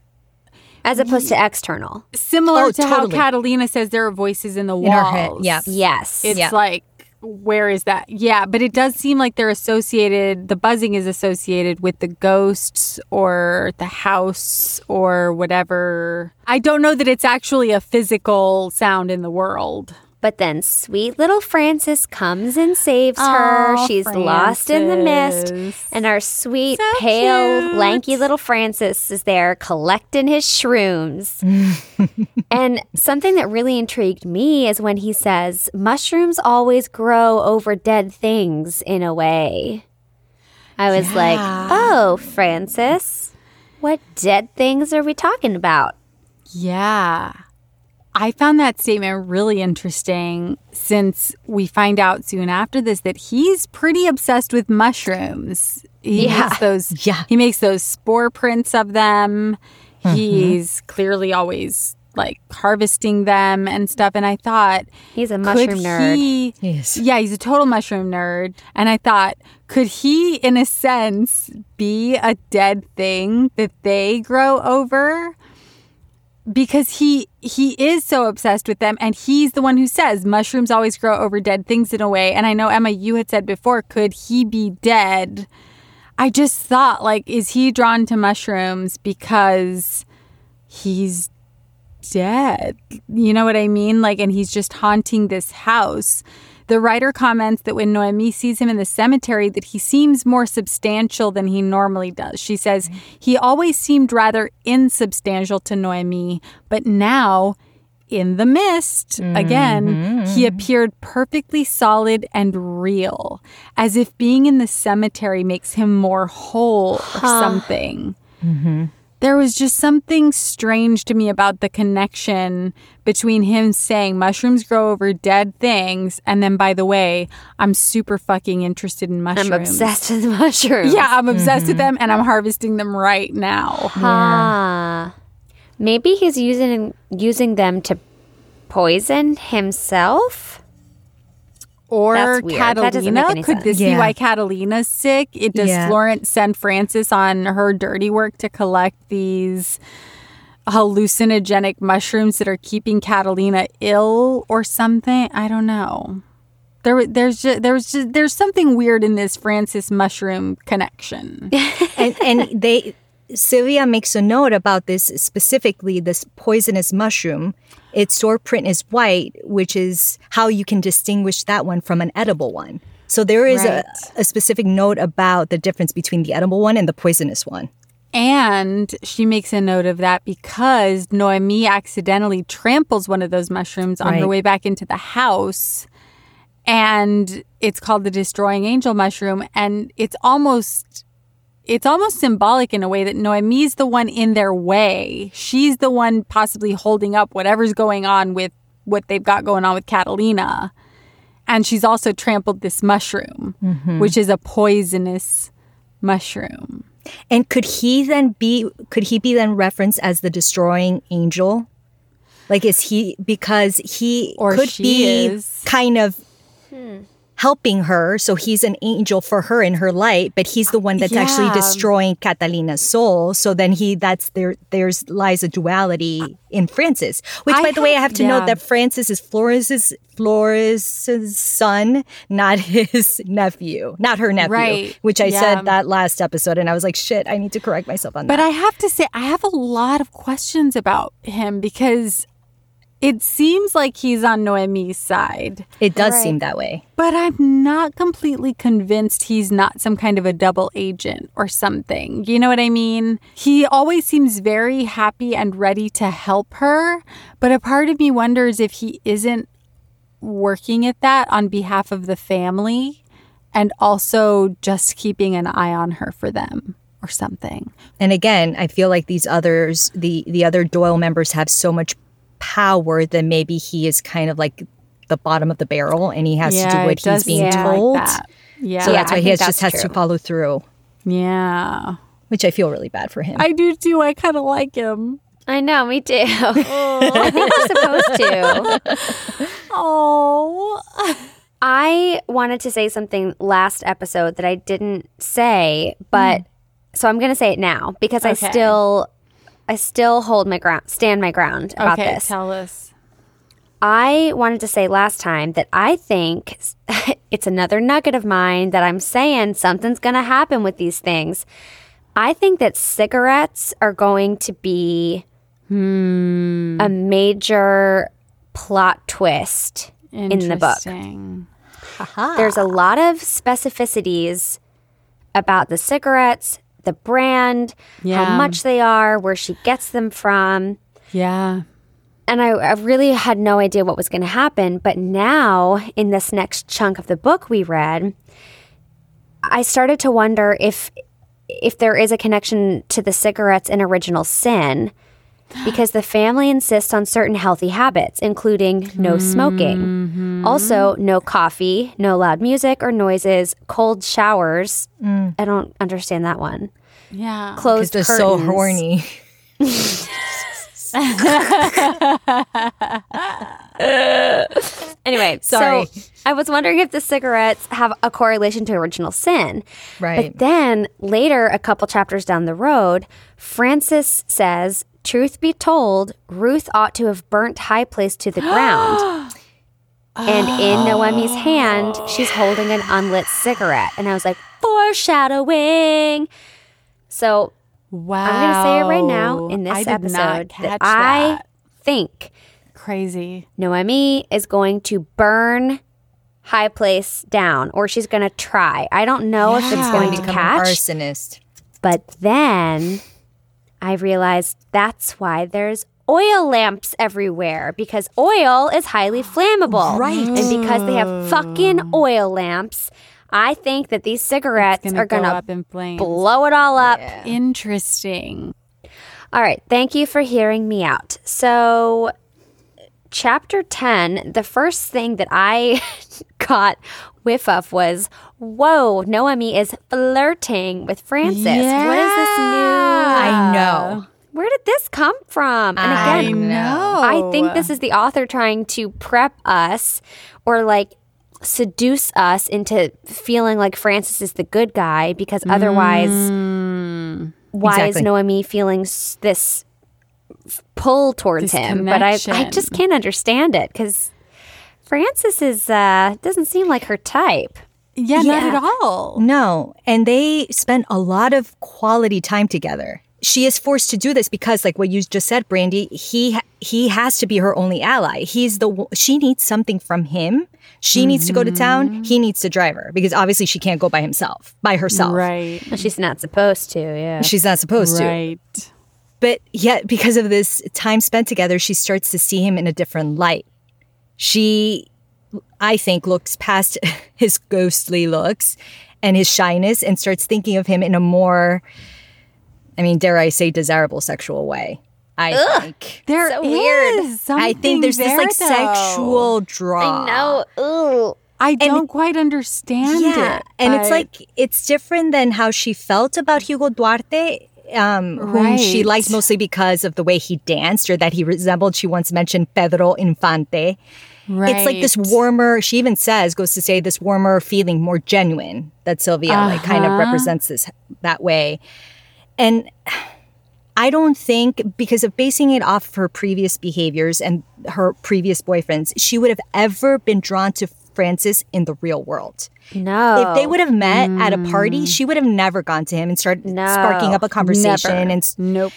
as opposed to external. similar Oh, to totally. how Catalina says there are voices in the walls. In her head, yeah. Yes. It's Yeah. like, where is that? Yeah, but it does seem like they're associated, the buzzing is associated with the ghosts or the house or whatever. I don't know that it's actually a physical sound in the world. But then sweet little Francis comes and saves her. Aw, She's lost in the mist. And our sweet, So pale, cute. lanky little Francis is there collecting his shrooms. and something that really intrigued me is when he says, mushrooms always grow over dead things in a way. I was like, oh, Francis, what dead things are we talking about? Yeah. I found that statement really interesting since we find out soon after this that he's pretty obsessed with mushrooms. He Yeah. makes those Yeah. he makes those spore prints of them. Mm-hmm. He's clearly always like harvesting them and stuff and I thought He's a mushroom nerd. He, Yes. Yeah, he's a total mushroom nerd. And I thought, could he, in a sense, be a dead thing that they grow over? Because he he is so obsessed with them, and he's the one who says mushrooms always grow over dead things in a way. And I know Emma, you had said before, could he be dead? I just thought, like, is he drawn to mushrooms because he's dead. You know what I mean? Like, and he's just haunting this house. The writer comments that when Noemi sees him in the cemetery, that he seems more substantial than he normally does. She says mm-hmm. he always seemed rather insubstantial to Noemi, but now, in the mist, again, he mm-hmm. appeared perfectly solid and real, as if being in the cemetery makes him more whole or something mm-hmm. There was just something strange to me about the connection between him saying mushrooms grow over dead things and then by the way i'm super fucking interested in mushrooms I'm obsessed with mushrooms. yeah i'm obsessed with them and i'm harvesting them right now Ah. Maybe he's using using them to poison himself. Or That's weird. That doesn't make catalina any could sense. this be Yeah. why catalina's sick it does Yeah. florence send francis on her dirty work to collect these hallucinogenic mushrooms that are keeping catalina ill or something i don't know there, wa- there's just, there's just, there's something weird in this Francis mushroom connection. and, and they Silvia makes a note about this specifically this poisonous mushroom. Its spore print is white, which is how you can distinguish that one from an edible one. So there is Right. a, a specific note about the difference between the edible one and the poisonous one. And she makes a note of that because Noemi accidentally tramples one of those mushrooms on her way back into the house. And it's called the destroying angel mushroom. And it's almost it's almost symbolic in a way that Noemi's the one in their way. She's the one possibly holding up whatever's going on with what they've got going on with Catalina. And she's also trampled this mushroom, mm-hmm. which is a poisonous mushroom. And could he then be could he be then referenced as the destroying angel? Like is he because he Or could she be is. kind of hmm. Helping her. So he's an angel for her in her light, but he's the one that's actually destroying Catalina's soul. So then he that's there there's lies a duality in Francis. Which I by the way, I have- have to yeah. note that Francis is Florence's Florence's son, not his nephew, not her nephew. Right. Which I Yeah. said that last episode and I was like, shit, I need to correct myself on But that. But I have to say, I have a lot of questions about him because it seems like he's on Noemi's side, it does seem that way. but I'm not completely convinced he's not some kind of a double agent or something. You know what I mean? He always seems very happy and ready to help her, but a part of me wonders if he isn't working at that on behalf of the family and also just keeping an eye on her for them or something. And again, I feel like these others, the the other Doyle members have so much power then maybe he is kind of like the bottom of the barrel and he has to do what he's does being seem like told. that. Yeah. So that's I why he think has, just that's has to follow through, yeah. which I feel really bad for him. I do too. I kind of like him. I know, me too. I think we're supposed to. Oh. I wanted to say something last episode that I didn't say, but mm. so I'm going to say it now because I still I still hold my ground, stand my ground about okay, this. tell us. I wanted to say last time that I think it's another nugget of mine that I'm saying something's going to happen with these things. I think that cigarettes are going to be hmm. a major plot twist in the book. Interesting. There's a lot of specificities about the cigarettes, the brand, Yeah. how much they are, where she gets them from Yeah. and I, I really had no idea what was going to happen. But now, in this next chunk of the book we read, I started to wonder if if there is a connection to the cigarettes in Original Sin, because the family insists on certain healthy habits, including no smoking, mm-hmm. also no coffee, no loud music or noises, cold showers. Mm. I don't understand that one. Yeah. Because Closed they're so horny. Anyway, Sorry. so I was wondering if the cigarettes have a correlation to original sin. Right. But then later, a couple chapters down the road, Francis says, Truth be told, Ruth ought to have burnt High Place to the ground. and in oh. Noemi's hand, she's holding an unlit cigarette. And I was like, foreshadowing. So Wow. I'm going to say it right now in this I episode not that I think Crazy. Noemi is going to burn High Place down, or she's going to try. I don't know if it's going to Become catch, an arsonist. but then I realized that's why there's oil lamps everywhere because oil is highly flammable. Right. And because they have fucking oh. oil lamps, I think that these cigarettes Gonna are going go to up in flames. blow it all up. Interesting. All right, thank you for hearing me out. So, chapter 10, the first thing that I got whiff of was whoa, Noemi is flirting with Francis. What is this new? I know. Where did this come from? And I again, know. I think this is the author trying to prep us or like seduce us into feeling like Francis is the good guy because otherwise, why is Exactly. Noemi feeling s- this f- pull towards This him? But I, I just can't understand it because Francis is uh, doesn't seem like her type. Yeah, Yeah. not at all. No. And they spent a lot of quality time together. She is forced to do this because, like what you just said, Brandy, he he has to be her only ally. He's the she needs something from him. She needs to go to town. Mm-hmm. He needs to drive her because obviously she can't go by himself, by herself. Right. Well, she's not supposed to. Yeah. She's not supposed to. Right. But yet, because of this time spent together, she starts to see him in a different light. She, I think, looks past his ghostly looks and his shyness and starts thinking of him in a more, I mean, dare I say, desirable sexual way. I think. There is So weird. I think there's this like though. sexual draw. I know. Ooh. I don't quite understand Yeah. it. And it's like, it's different than how she felt about Hugo Duarte um, whom she liked mostly because of the way he danced or that he resembled. She once mentioned Pedro Infante. It's like this warmer, she even says, goes to say this warmer feeling, more genuine that Silvia like kind of Uh-huh. represents this that way. And I don't think because of basing it off of her previous behaviors and her previous boyfriends, she would have ever been drawn to Francis in the real world. No. If they would have met at a party, she would have never gone to him and started No. sparking up a conversation. Never. And nope.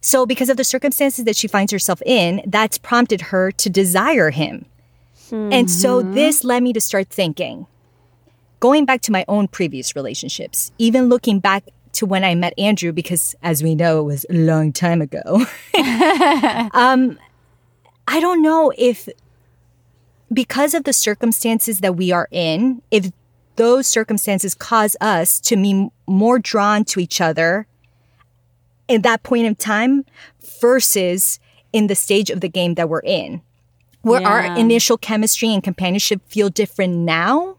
so, because of the circumstances that she finds herself in, that's prompted her to desire him. And so, this led me to start thinking, going back to my own previous relationships, even looking back to when I met Andrew, because as we know, it was a long time ago. um, I don't know if, because of the circumstances that we are in, if those circumstances cause us to be more drawn to each other in that point in time versus in the stage of the game that we're in, where Yeah. our initial chemistry and companionship feel different now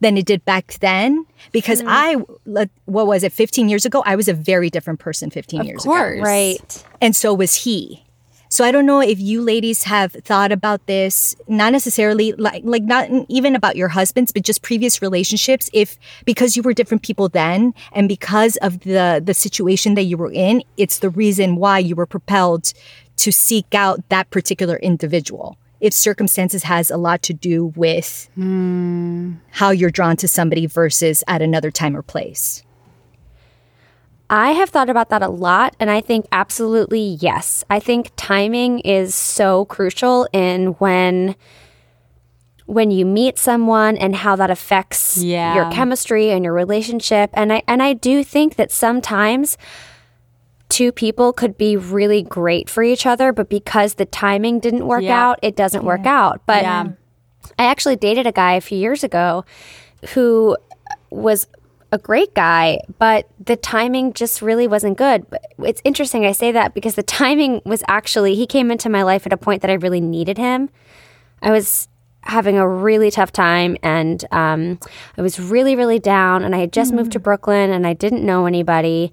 than it did back then. Because hmm. I, like, what was it, 15 years ago? I was a very different person 15 Of years ago. Right. And so was he. So I don't know if you ladies have thought about this, not necessarily like like not even about your husbands, but just previous relationships. If because you were different people then, and because of the the situation that you were in, it's the reason why you were propelled to seek out that particular individual. If circumstances has a lot to do with hmm. how you're drawn to somebody versus at another time or place. I have thought about that a lot, and I think absolutely yes. I think timing is so crucial in when when you meet someone and how that affects Yeah. your chemistry and your relationship. And I and I do think that sometimes two people could be really great for each other, but because the timing didn't work Yeah. out, it doesn't work out. But Yeah. I actually dated a guy a few years ago who was a great guy, but the timing just really wasn't good. But it's interesting I say that because the timing was actually he came into my life at a point that I really needed him. I was having a really tough time and um, I was really, really down. And I had just moved to Brooklyn and I didn't know anybody.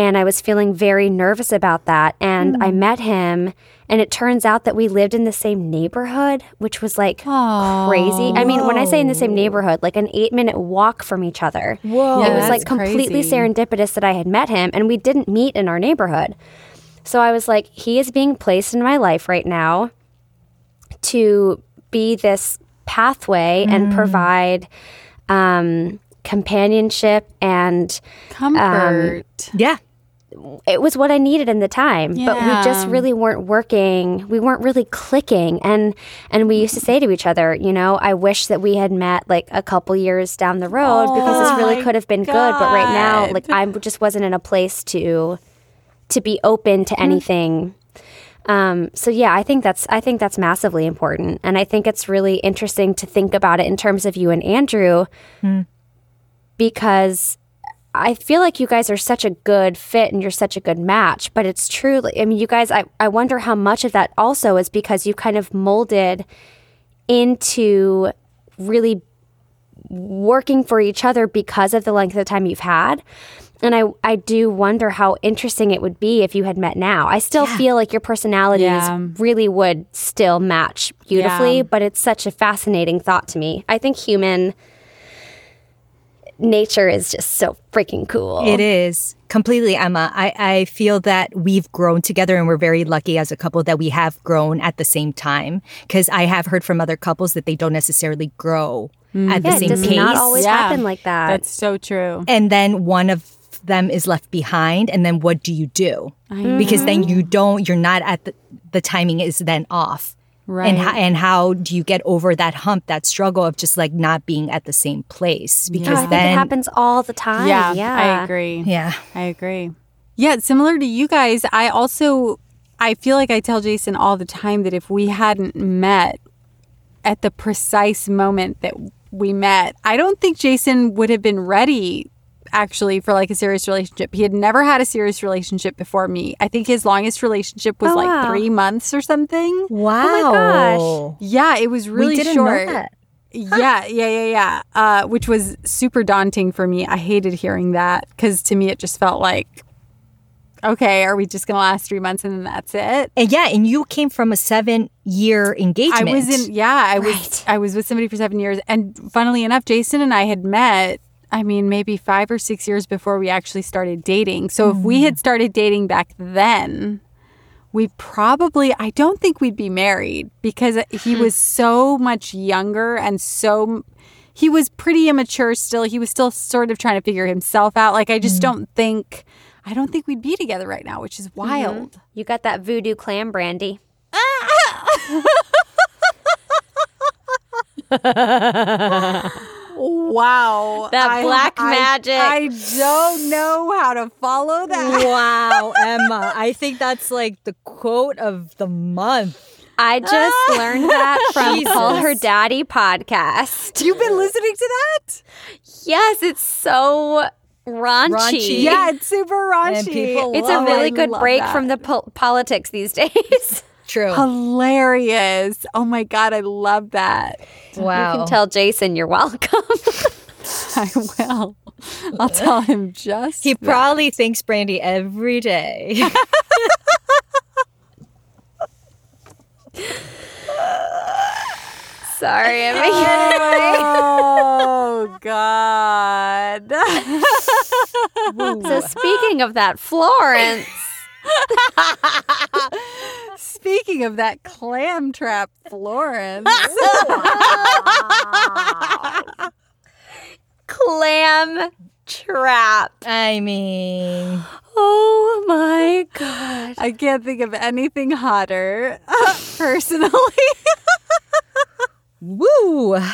And I was feeling very nervous about that. And I mm. met him, and it turns out that we lived in the same neighborhood, which was like crazy. I mean, when I say in the same neighborhood, like an eight minute walk from each other. Whoa. it was like completely crazy. serendipitous that I had met him, and we didn't meet in our neighborhood. So I was like, he is being placed in my life right now to be this pathway and mm. provide um, companionship and um, Comfort. Yeah. It was what I needed in the time, but we just really weren't working. We weren't really clicking, and and we used to say to each other, you know, I wish that we had met like a couple years down the road because this really could have been good. But right now, like I just wasn't in a place to to be open to anything. Um, so yeah, I think that's I think that's massively important, and I think it's really interesting to think about it in terms of you and Andrew, because I feel like you guys are such a good fit and you're such a good match. But it's true. I mean, you guys, I, I wonder how much of that also is because you kind of molded into really working for each other because of the length of time you've had. And I, I do wonder how interesting it would be if you had met now. I still feel like your personalities Yeah. really would still match beautifully, Yeah. but it's such a fascinating thought to me. I think human nature is just so freaking cool. It is completely, Emma. I, I feel that we've grown together and we're very lucky as a couple that we have grown at the same time. Because I have heard from other couples that they don't necessarily grow mm. at the same Yeah, it same does pace. not always happen like that. That's so true. and then one of them is left behind. And then what do you do? Because then you don't, you're not at the, the timing is then off. Right. And, ho- and how do you get over that hump, that struggle of just like not being at the same place? Oh, Because I think then, it happens all the time. yeah, Yeah, I agree. yeah. I agree. Yeah, similar to you guys, I also I feel like I tell Jason all the time that if we hadn't met at the precise moment that we met, I don't think Jason would have been ready actually for like a serious relationship. He had never had a serious relationship before me. I think his longest relationship was Oh, like wow. 3 months or something. Wow. gosh. Yeah, it was really we didn't short. know that. Yeah, yeah, yeah, yeah. Uh, which was super daunting for me. I hated hearing that because to me it just felt like okay, are we just going to last three months and then that's it? And yeah, and you came from a seven year engagement. I was in, yeah, I was, I was with somebody for seven years. And funnily enough, Jason and I had met, I mean, maybe five or six years before we actually started dating. So if we had mm-hmm. started dating back then, we probably, I don't think we'd be married because he hmm. was so much younger and so, he was pretty immature still. He was still sort of trying to figure himself out. Like, I just hmm. don't think, I don't think we'd be together right now, which is mm-hmm. wild. You got that voodoo clam brandy. Wow. That black I- magic. I don't know how to follow that. Wow, Emma. I think that's like the quote of the month. I just learned that from Jesus. Call Her Daddy podcast. You've been listening to that? Yes, it's so raunchy. Raunchy. Yeah, it's super raunchy. And people It's a really I good break that. from the po- politics these days. True. Hilarious. Oh my God, I love that. wow. You can tell Jason you're welcome. I will. I'll tell him just. he that. probably thinks Brandy every day. Sorry, I'm Oh God. So speaking of that, Florence. Speaking of that clam trap, Florence. clam trap. I mean, Oh my god. I can't think of anything hotter, personally. woo.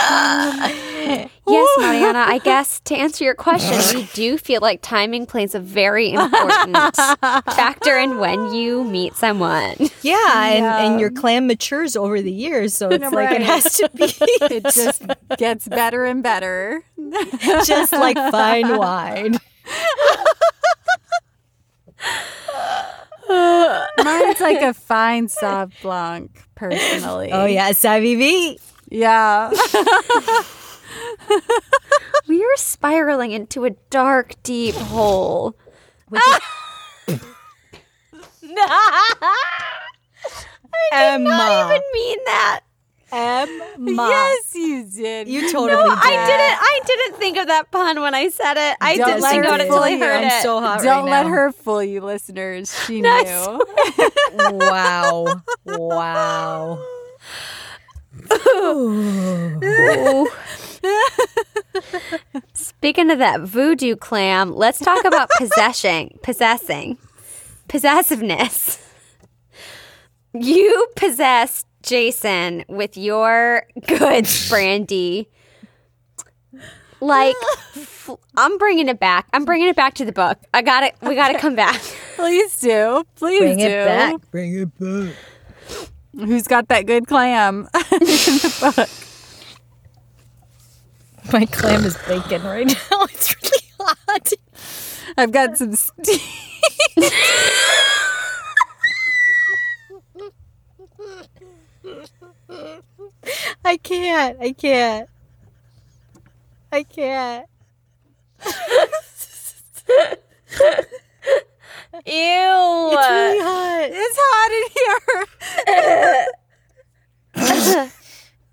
Yes, Mariana, I guess to answer your question, we do feel like timing plays a very important factor in when you meet someone. Yeah, and, and your clam matures over the years, so it's like it has to be it just gets better and better. just like fine wine. Mine's like a fine Sauv Blanc, personally. Oh yeah, savvy V. Yeah. We are spiraling into a dark, deep hole. Emma. I didn't even mean that. Emma. yes, you did. You totally No, did. I didn't. I didn't think of that pun when I said it. I Don't didn't let think her about it until I heard I'm it. so hot Don't right let now. her fool you, listeners. She That's- knew. Wow. Wow. Ooh. Speaking of that voodoo clam, let's talk about possessing, possessing, possessiveness. You possessed Jason with your goods, Brandy. Like, f- I'm bringing it back. I'm bringing it back to the book. I got it. We got to come back. Please do. Please Bring do. it back. Bring it back. Who's got that good clam in the book? My clam is bacon right now. It's really hot. I've got some steam. I can't. I can't. I can't. Ew. It's really hot. It's hot in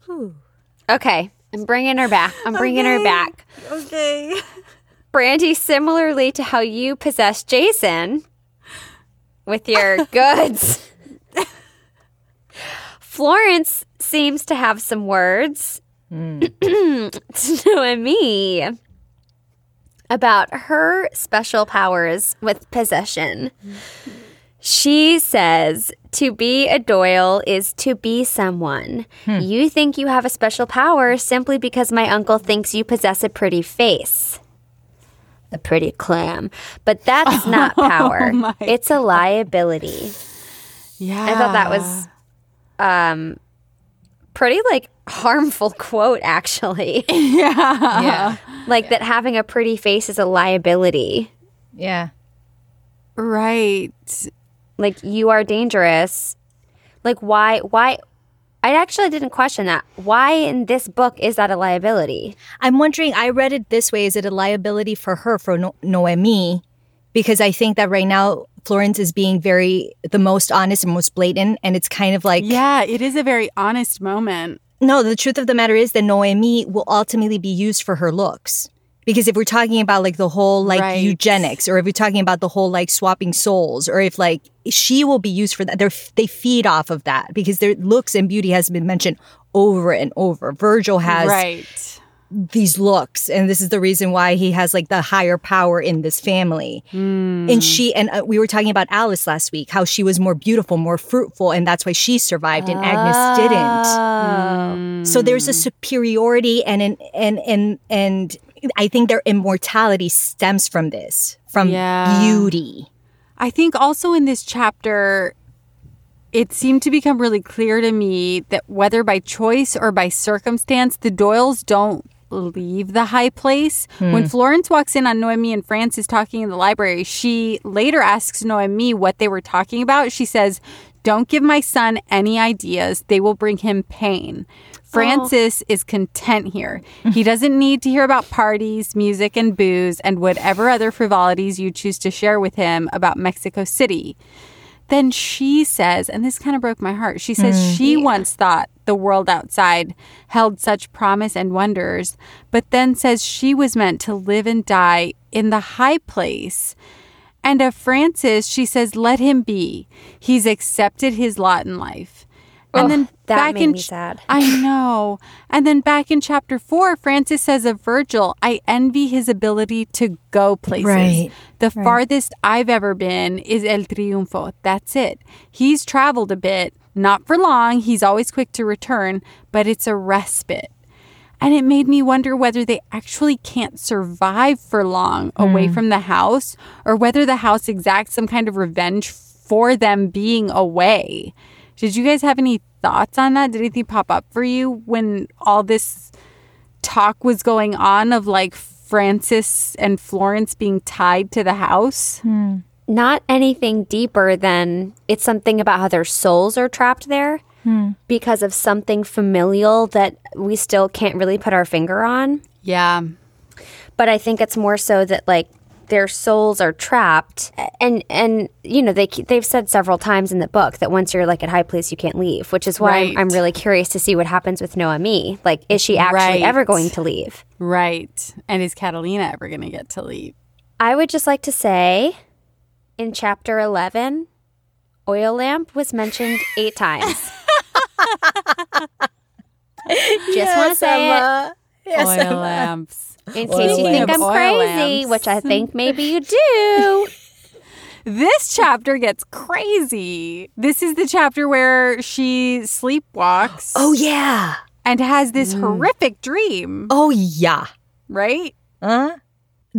here. okay, I'm bringing her back. I'm bringing her back. Okay. Brandy, similarly to how you possess Jason with your goods, Florence seems to have some words hmm. to Noemi about her special powers with possession. She says to be a Doyle is to be someone. You think you have a special power simply because my uncle thinks you possess a pretty face. A pretty clam. But that's not power. my it's a liability. Yeah. I thought that was um pretty like harmful quote actually. Yeah. Yeah. like that having a pretty face is a liability. Yeah. Right. like you are dangerous like why why I actually didn't question that. Why in this book is that a liability? I'm wondering, I read it this way is it a liability for her, for no- Noemi? Because I think that right now, Florence is being very, the most honest and most blatant. And it's kind of like, Yeah, it is a very honest moment. no, the truth of the matter is that Noemi will ultimately be used for her looks. Because if we're talking about like the whole like Right. eugenics, or if we're talking about the whole like swapping souls, or if like she will be used for that, they're, they feed off of that because their looks and beauty has been mentioned over and over. Virgil has right. These looks and this is the reason why he has like the higher power in this family. Hmm. And she and uh, we were talking about alice last week how she was more beautiful more fruitful and that's why she survived and agnes ah. didn't. Hmm. So there's a superiority and an and and and i think their immortality stems from this from Yeah. beauty. I think also in this chapter, it seemed to become really clear to me that whether by choice or by circumstance, the Doyles don't leave the high place. When hmm. Florence walks in on Noemi and Francis talking in the library, she later asks Noemi what they were talking about. She says, Don't give my son any ideas, they will bring him pain. Francis is content here. He doesn't need to hear about parties, music, and booze, and whatever other frivolities you choose to share with him about Mexico City. Then she says, and this kind of broke my heart, she says hmm. she once thought the world outside held such promise and wonders, but then says she was meant to live and die in the high place. And of Francis, she says, let him be. He's accepted his lot in life. And Ugh, then that back in me ch- sad. I know. And then back in chapter four, Francis says of Virgil, I envy his ability to go places. Right. The farthest I've ever been is El Triunfo. That's it. He's traveled a bit, not for long. He's always quick to return, but it's a respite. And it made me wonder whether they actually can't survive for long away hmm. from the house or whether the house exacts some kind of revenge for them being away. Did you guys have any thoughts on that? Did anything pop up for you when all this talk was going on of like Francis and Florence being tied to the house? Hmm. Not anything deeper than it's something about how their souls are trapped there hmm. because of something familial that we still can't really put our finger on. Yeah. but I think it's more so that like their souls are trapped and and you know they they've said several times in the book that once you're like at high place you can't leave which is why Right. I'm, I'm really curious to see what happens with Noemi like is she actually Right. ever going to leave Right. And is Catalina ever going to get to leave? I would just like to say in chapter 11 oil lamp was mentioned 8 times just want to say it Oil lamps. in case you Oil think. I'm Oil crazy, lamps. which I think maybe you do. This chapter gets crazy. This is the chapter where she sleepwalks oh yeah and has this horrific dream, oh yeah right? huh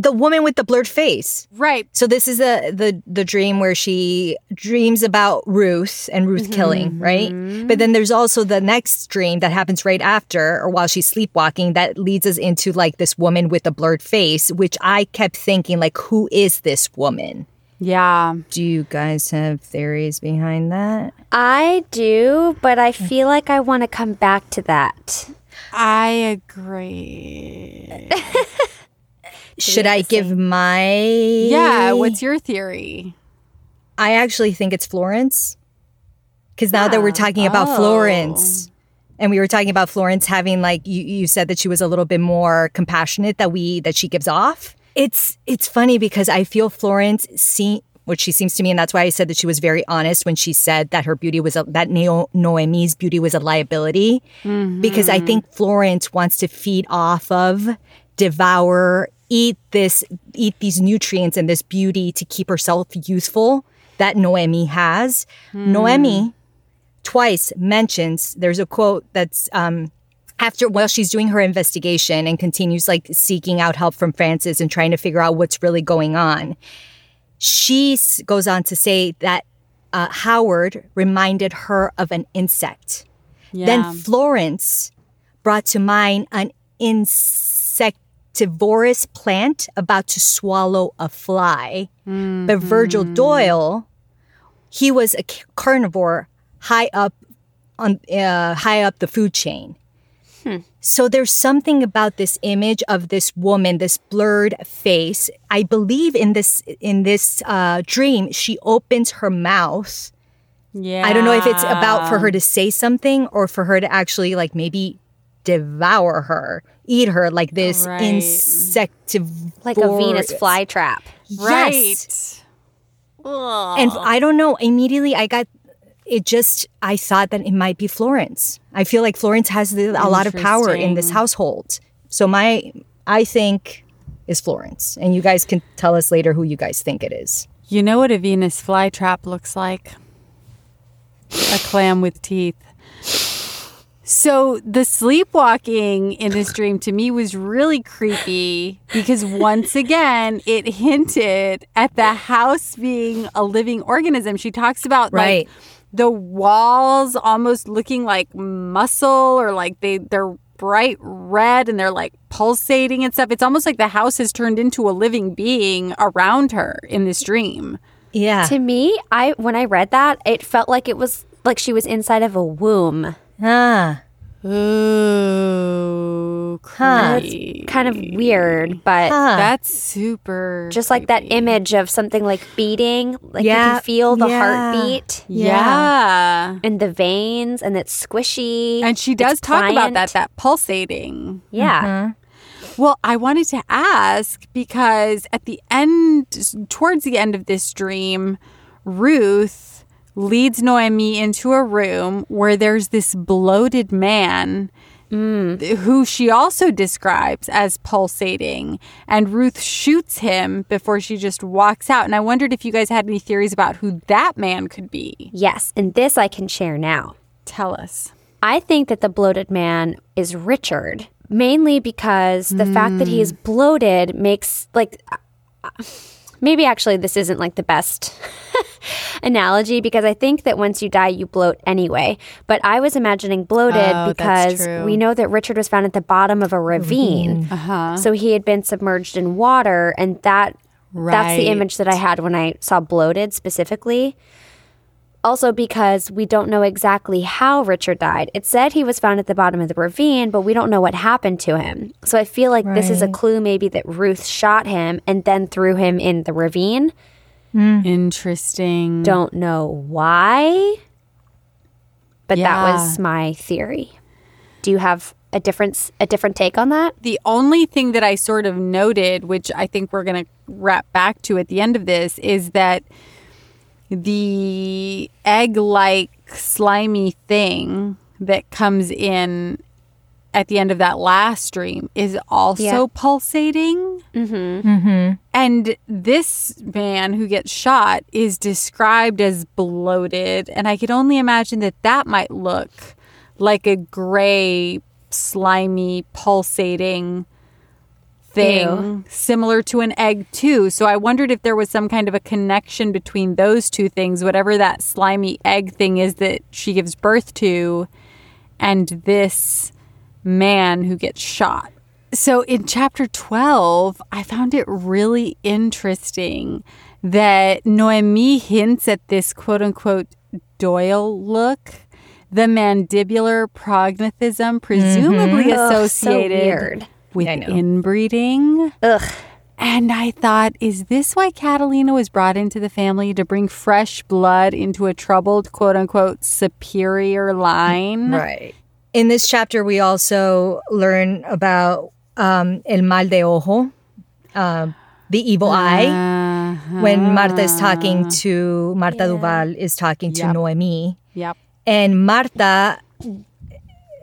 the woman with the blurred face Right. So this is the the the dream where she dreams about Ruth and Ruth mm-hmm. killing, right? But then there's also the next dream that happens right after or while she's sleepwalking that leads us into like this woman with a blurred face, which I kept thinking like who is this woman? Yeah. Do you guys have theories behind that? I do, but I feel like I want to come back to that. I agree. Should I give my Yeah. What's your theory? I actually think it's Florence. Because now that we're ah, talking about Oh. Florence, and we were talking about Florence having like you, you said that she was a little bit more compassionate that we that she gives off. It's it's funny because I feel Florence see what she seems to me, and that's why I said that she was very honest when she said that her beauty was a, that Neo, Noemi's beauty was a liability. Because I mm-hmm. think Florence wants to feed off of, devour, eat this, eat these nutrients and this beauty to keep herself youthful that Noemi has. Noemi twice mentions there's a quote that's um after while she's doing her investigation and continues like seeking out help from Francis and trying to figure out what's really going on. She goes on to say that uh, Howard reminded her of an insect. Yeah. Then Florence brought to mind an insectivorous plant about to swallow a fly. But Virgil Doyle, he was a carnivore high up on uh, high up the food chain. So there's something about this image of this woman, this blurred face. I believe in this in this uh, dream, she opens her mouth. Yeah. I don't know if it's about for her to say something or for her to actually like maybe devour her, eat her like oh, this Right. insectiv Like a Venus flytrap. Right. Yes. And I don't know. Immediately, I got it. Just I thought that it might be Florence. I feel like Florence has the, a lot of power in this household. So my, I think, is Florence, and you guys can tell us later who you guys think it is. You know what a Venus flytrap looks like? A clam with teeth. So the sleepwalking in this dream to me was really creepy because once again it hinted at the house being a living organism. She talks about Right. like the walls almost looking like muscle or like they they're bright red and they're like pulsating and stuff. It's almost like the house has turned into a living being around her in this dream. Yeah. To me, I when I read that, it felt like it was like she was inside of a womb. Ah. Ooh, creepy. Kind of weird, but Huh. That's super. just like that image of something like beating, like you can feel the yeah. heartbeat yeah. and the veins, and it's squishy. And she does talk about pliant. that, that pulsating. Yeah. Well, I wanted to ask because at the end, towards the end of this dream, Ruth leads Noemi into a room where there's this bloated man mm. who she also describes as pulsating. And Ruth shoots him before she just walks out. And I wondered if you guys had any theories about who that man could be. Yes, and this I can share now. Tell us. I think that the bloated man is Richard, mainly because the fact that he is mm. bloated makes like maybe actually this isn't like the best analogy because I think that once you die you bloat anyway. But I was imagining bloated Oh, because we know that Richard was found at the bottom of a ravine. Uh-huh. So he had been submerged in water and that that's the image that I had when I saw bloated specifically. Also, because we don't know exactly how Richard died. It said he was found at the bottom of the ravine, but we don't know what happened to him. So I feel like this is a clue maybe that Ruth shot him and then threw him in the ravine. Hmm. Interesting. Don't know why, but that was my theory. Do you have a difference, a different take on that? The only thing that I sort of noted, which I think we're going to wrap back to at the end of this, is that the egg like slimy thing that comes in at the end of that last dream is also Yeah. pulsating. Mm-hmm. And this man who gets shot is described as bloated. And I could only imagine that that might look like a gray, slimy, pulsating thing Ew. similar to an egg too. So I wondered if there was some kind of a connection between those two things, whatever that slimy egg thing is that she gives birth to, and this man who gets shot. So in chapter 12, I found it really interesting that Noemi hints at this quote unquote Doyle look, the mandibular prognathism, presumably mm-hmm. oh, so associated weird. With inbreeding. Ugh. And I thought, is this why Catalina was brought into the family to bring fresh blood into a troubled, quote unquote, superior line? Right. In this chapter, we also learn about um, el mal de ojo, um, the evil eye. Uh-huh. When Marta is talking to Marta Duval is talking to Yep. Noemi, Yep. and Marta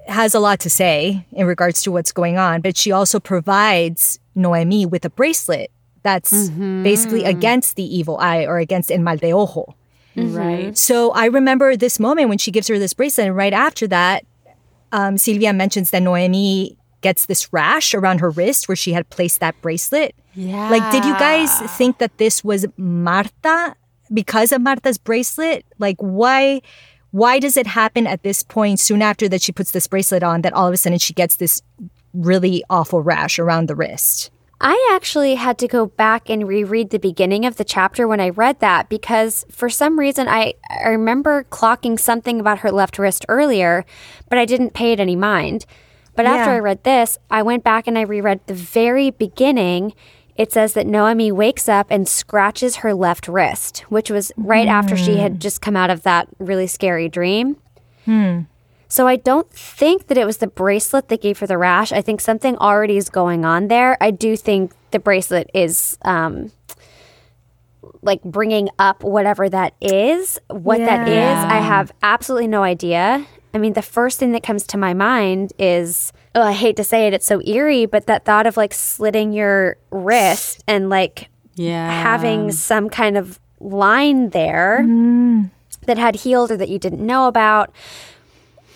has a lot to say in regards to what's going on, but she also provides Noemi with a bracelet that's basically against the evil eye or against el mal de ojo. Right. So I remember this moment when she gives her this bracelet, and right after that, um, Silvia mentions that Noemi gets this rash around her wrist where she had placed that bracelet. Yeah. Like, did you guys think that this was Marta because of Marta's bracelet? Like, why? Why does it happen at this point, soon after that she puts this bracelet on, that all of a sudden she gets this really awful rash around the wrist? I actually had to go back and reread the beginning of the chapter when I read that because for some reason I, I remember clocking something about her left wrist earlier, but I didn't pay it any mind. But after I read this, I went back and I reread the very beginning. It says that Noemi wakes up and scratches her left wrist, which was right after she had just come out of that really scary dream. So I don't think that it was the bracelet that gave her the rash. I think something already is going on there. I do think the bracelet is um like bringing up whatever that is. What that is, I have absolutely no idea. I mean, the first thing that comes to my mind is oh, I hate to say it, it's so eerie, but that thought of like slitting your wrist and like Yeah. having some kind of line there mm. that had healed or that you didn't know about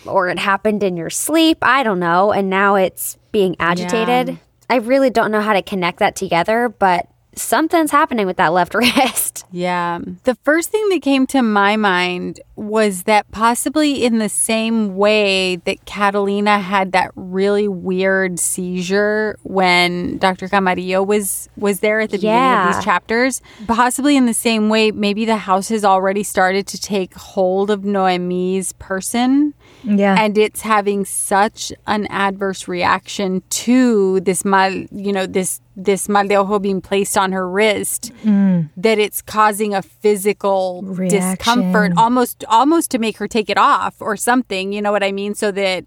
or it happened in your sleep i don't know and now it's being agitated Yeah. i really don't know how to connect that together but something's happening with that left wrist Yeah. The first thing that came to my mind was that possibly in the same way that Catalina had that really weird seizure when Dr. Camarillo was was there at the beginning of these chapters, possibly in the same way maybe the house has already started to take hold of Noemi's person Yeah. and it's having such an adverse reaction to this mal, you know, this this mal de ojo being placed on her wrist mm. that it's causing a physical discomfort almost almost to make her take it off or something, you know what I mean, so that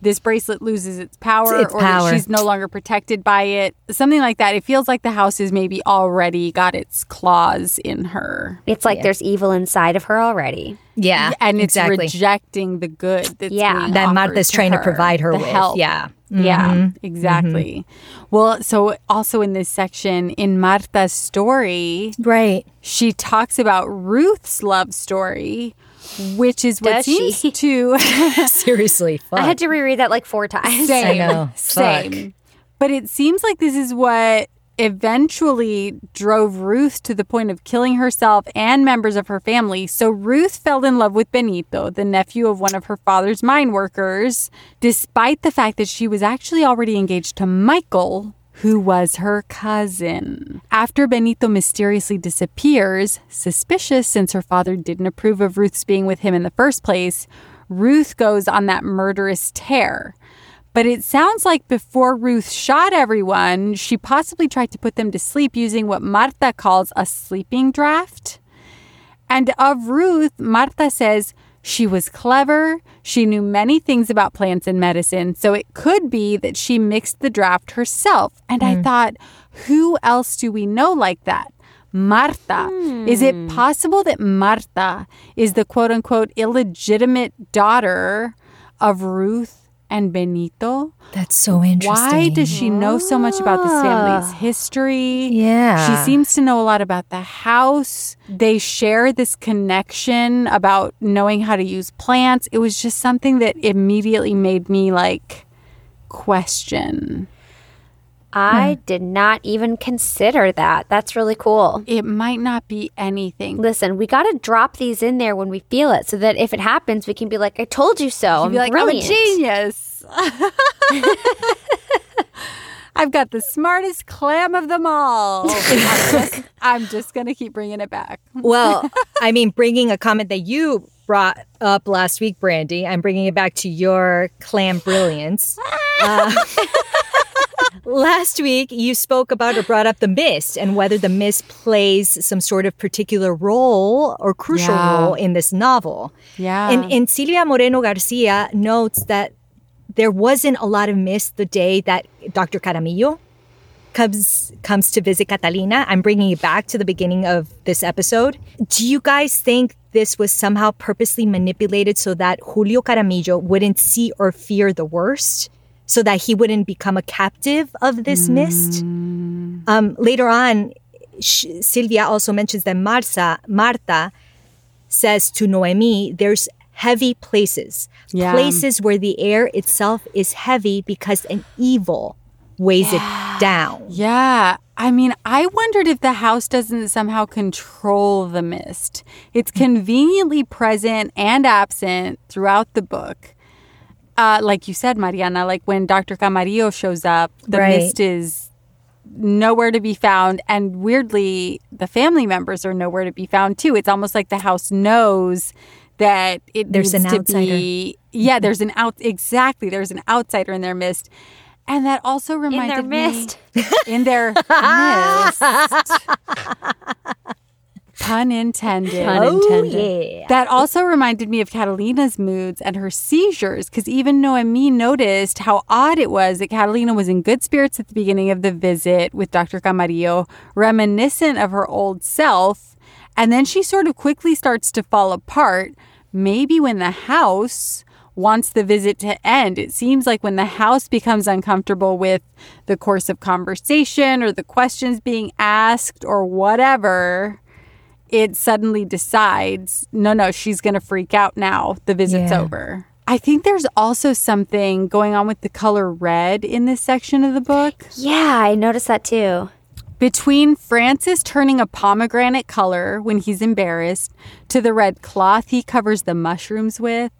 this bracelet loses its power Its or power. that she's no longer protected by it. Something like that. It feels like the house has maybe already got its claws in her. it's like there's evil inside of her already yeah. And it's exactly. rejecting the good that's Yeah. being that Martha's to trying to provide her the with. help. Yeah. Yeah, mm-hmm. Mm-hmm. exactly. Well, so also in this section, in Martha's story, Right. she talks about Ruth's love story, which is what Does she? to Seriously. Fuck. i had to reread that like four times same, I know. same. Fuck. But it seems like this is what eventually drove Ruth to the point of killing herself and members of her family. So Ruth fell in love with Benito, the nephew of one of her father's mine workers, despite the fact that she was actually already engaged to Michael, who was her cousin. After Benito mysteriously disappears, suspicious since her father didn't approve of Ruth's being with him in the first place, Ruth goes on that murderous tear. But it sounds like before Ruth shot everyone, she possibly tried to put them to sleep using what Marta calls a sleeping draft. And of Ruth, Marta says she was clever, she knew many things about plants and medicine, so it could be that she mixed the draft herself. And I hmm. thought, who else do we know like that? Marta. Is it hmm. possible that Marta is the quote unquote illegitimate daughter of Ruth and Benito? That's so interesting. Why does she know so much about this family's ah. history? Yeah. She seems to know a lot about the house. They share this connection about knowing how to use plants. It was just something that immediately made me like question. I did not even consider that that's really cool It might not be anything. Listen, we got to drop these in there when we feel it so that if it happens, we can be like, I told you so. I'm You'd be like, brilliant. I'm a genius. I've got the smartest clam of them all. I'm just, just going to keep bringing it back. Well, I mean, bringing a comment that you brought up last week, Brandy, I'm bringing it back to your clam brilliance. Uh, last week, you spoke about or brought up the mist and whether the mist plays some sort of particular role or crucial Yeah. role in this novel. Yeah. And, and Silvia Moreno Garcia notes that there wasn't a lot of mist the day that Dr. Camarillo comes comes to visit Catalina. I'm bringing it back to the beginning of this episode. Do you guys think this was somehow purposely manipulated so that Julio Camarillo wouldn't see or fear the worst? So that he wouldn't become a captive of this mist? Um, later on, sh- Silvia also mentions that Marta, Marta says to Noemi, there's heavy places, Yeah. places where the air itself is heavy because an evil weighs it down. Yeah. I mean, I wondered if the house doesn't somehow control the mist. It's conveniently present and absent throughout the book. Uh, like you said, Mariana, like when Dr. Camarillo shows up, the Right. mist is nowhere to be found. And weirdly, the family members are nowhere to be found too. It's almost like the house knows that it There's needs an to outsider. be. Yeah, there's an out. Exactly, there's an outsider in their midst, and that also reminds me In reminded their me midst. in their midst. Pun intended. Pun oh, intended. Oh, yeah. That also reminded me of Catalina's moods and her seizures, because even Noemi noticed how odd it was that Catalina was in good spirits at the beginning of the visit with Dr. Camarillo, reminiscent of her old self, and then she sort of quickly starts to fall apart. Maybe when the house wants the visit to end. It seems like when the house becomes uncomfortable with the course of conversation or the questions being asked or whatever, it suddenly decides, no, no, she's going to freak out now. The visit's Yeah. over. I think there's also something going on with the color red in this section of the book. Yeah, I noticed that too. Between Francis turning a pomegranate color when he's embarrassed, to the red cloth he covers the mushrooms with,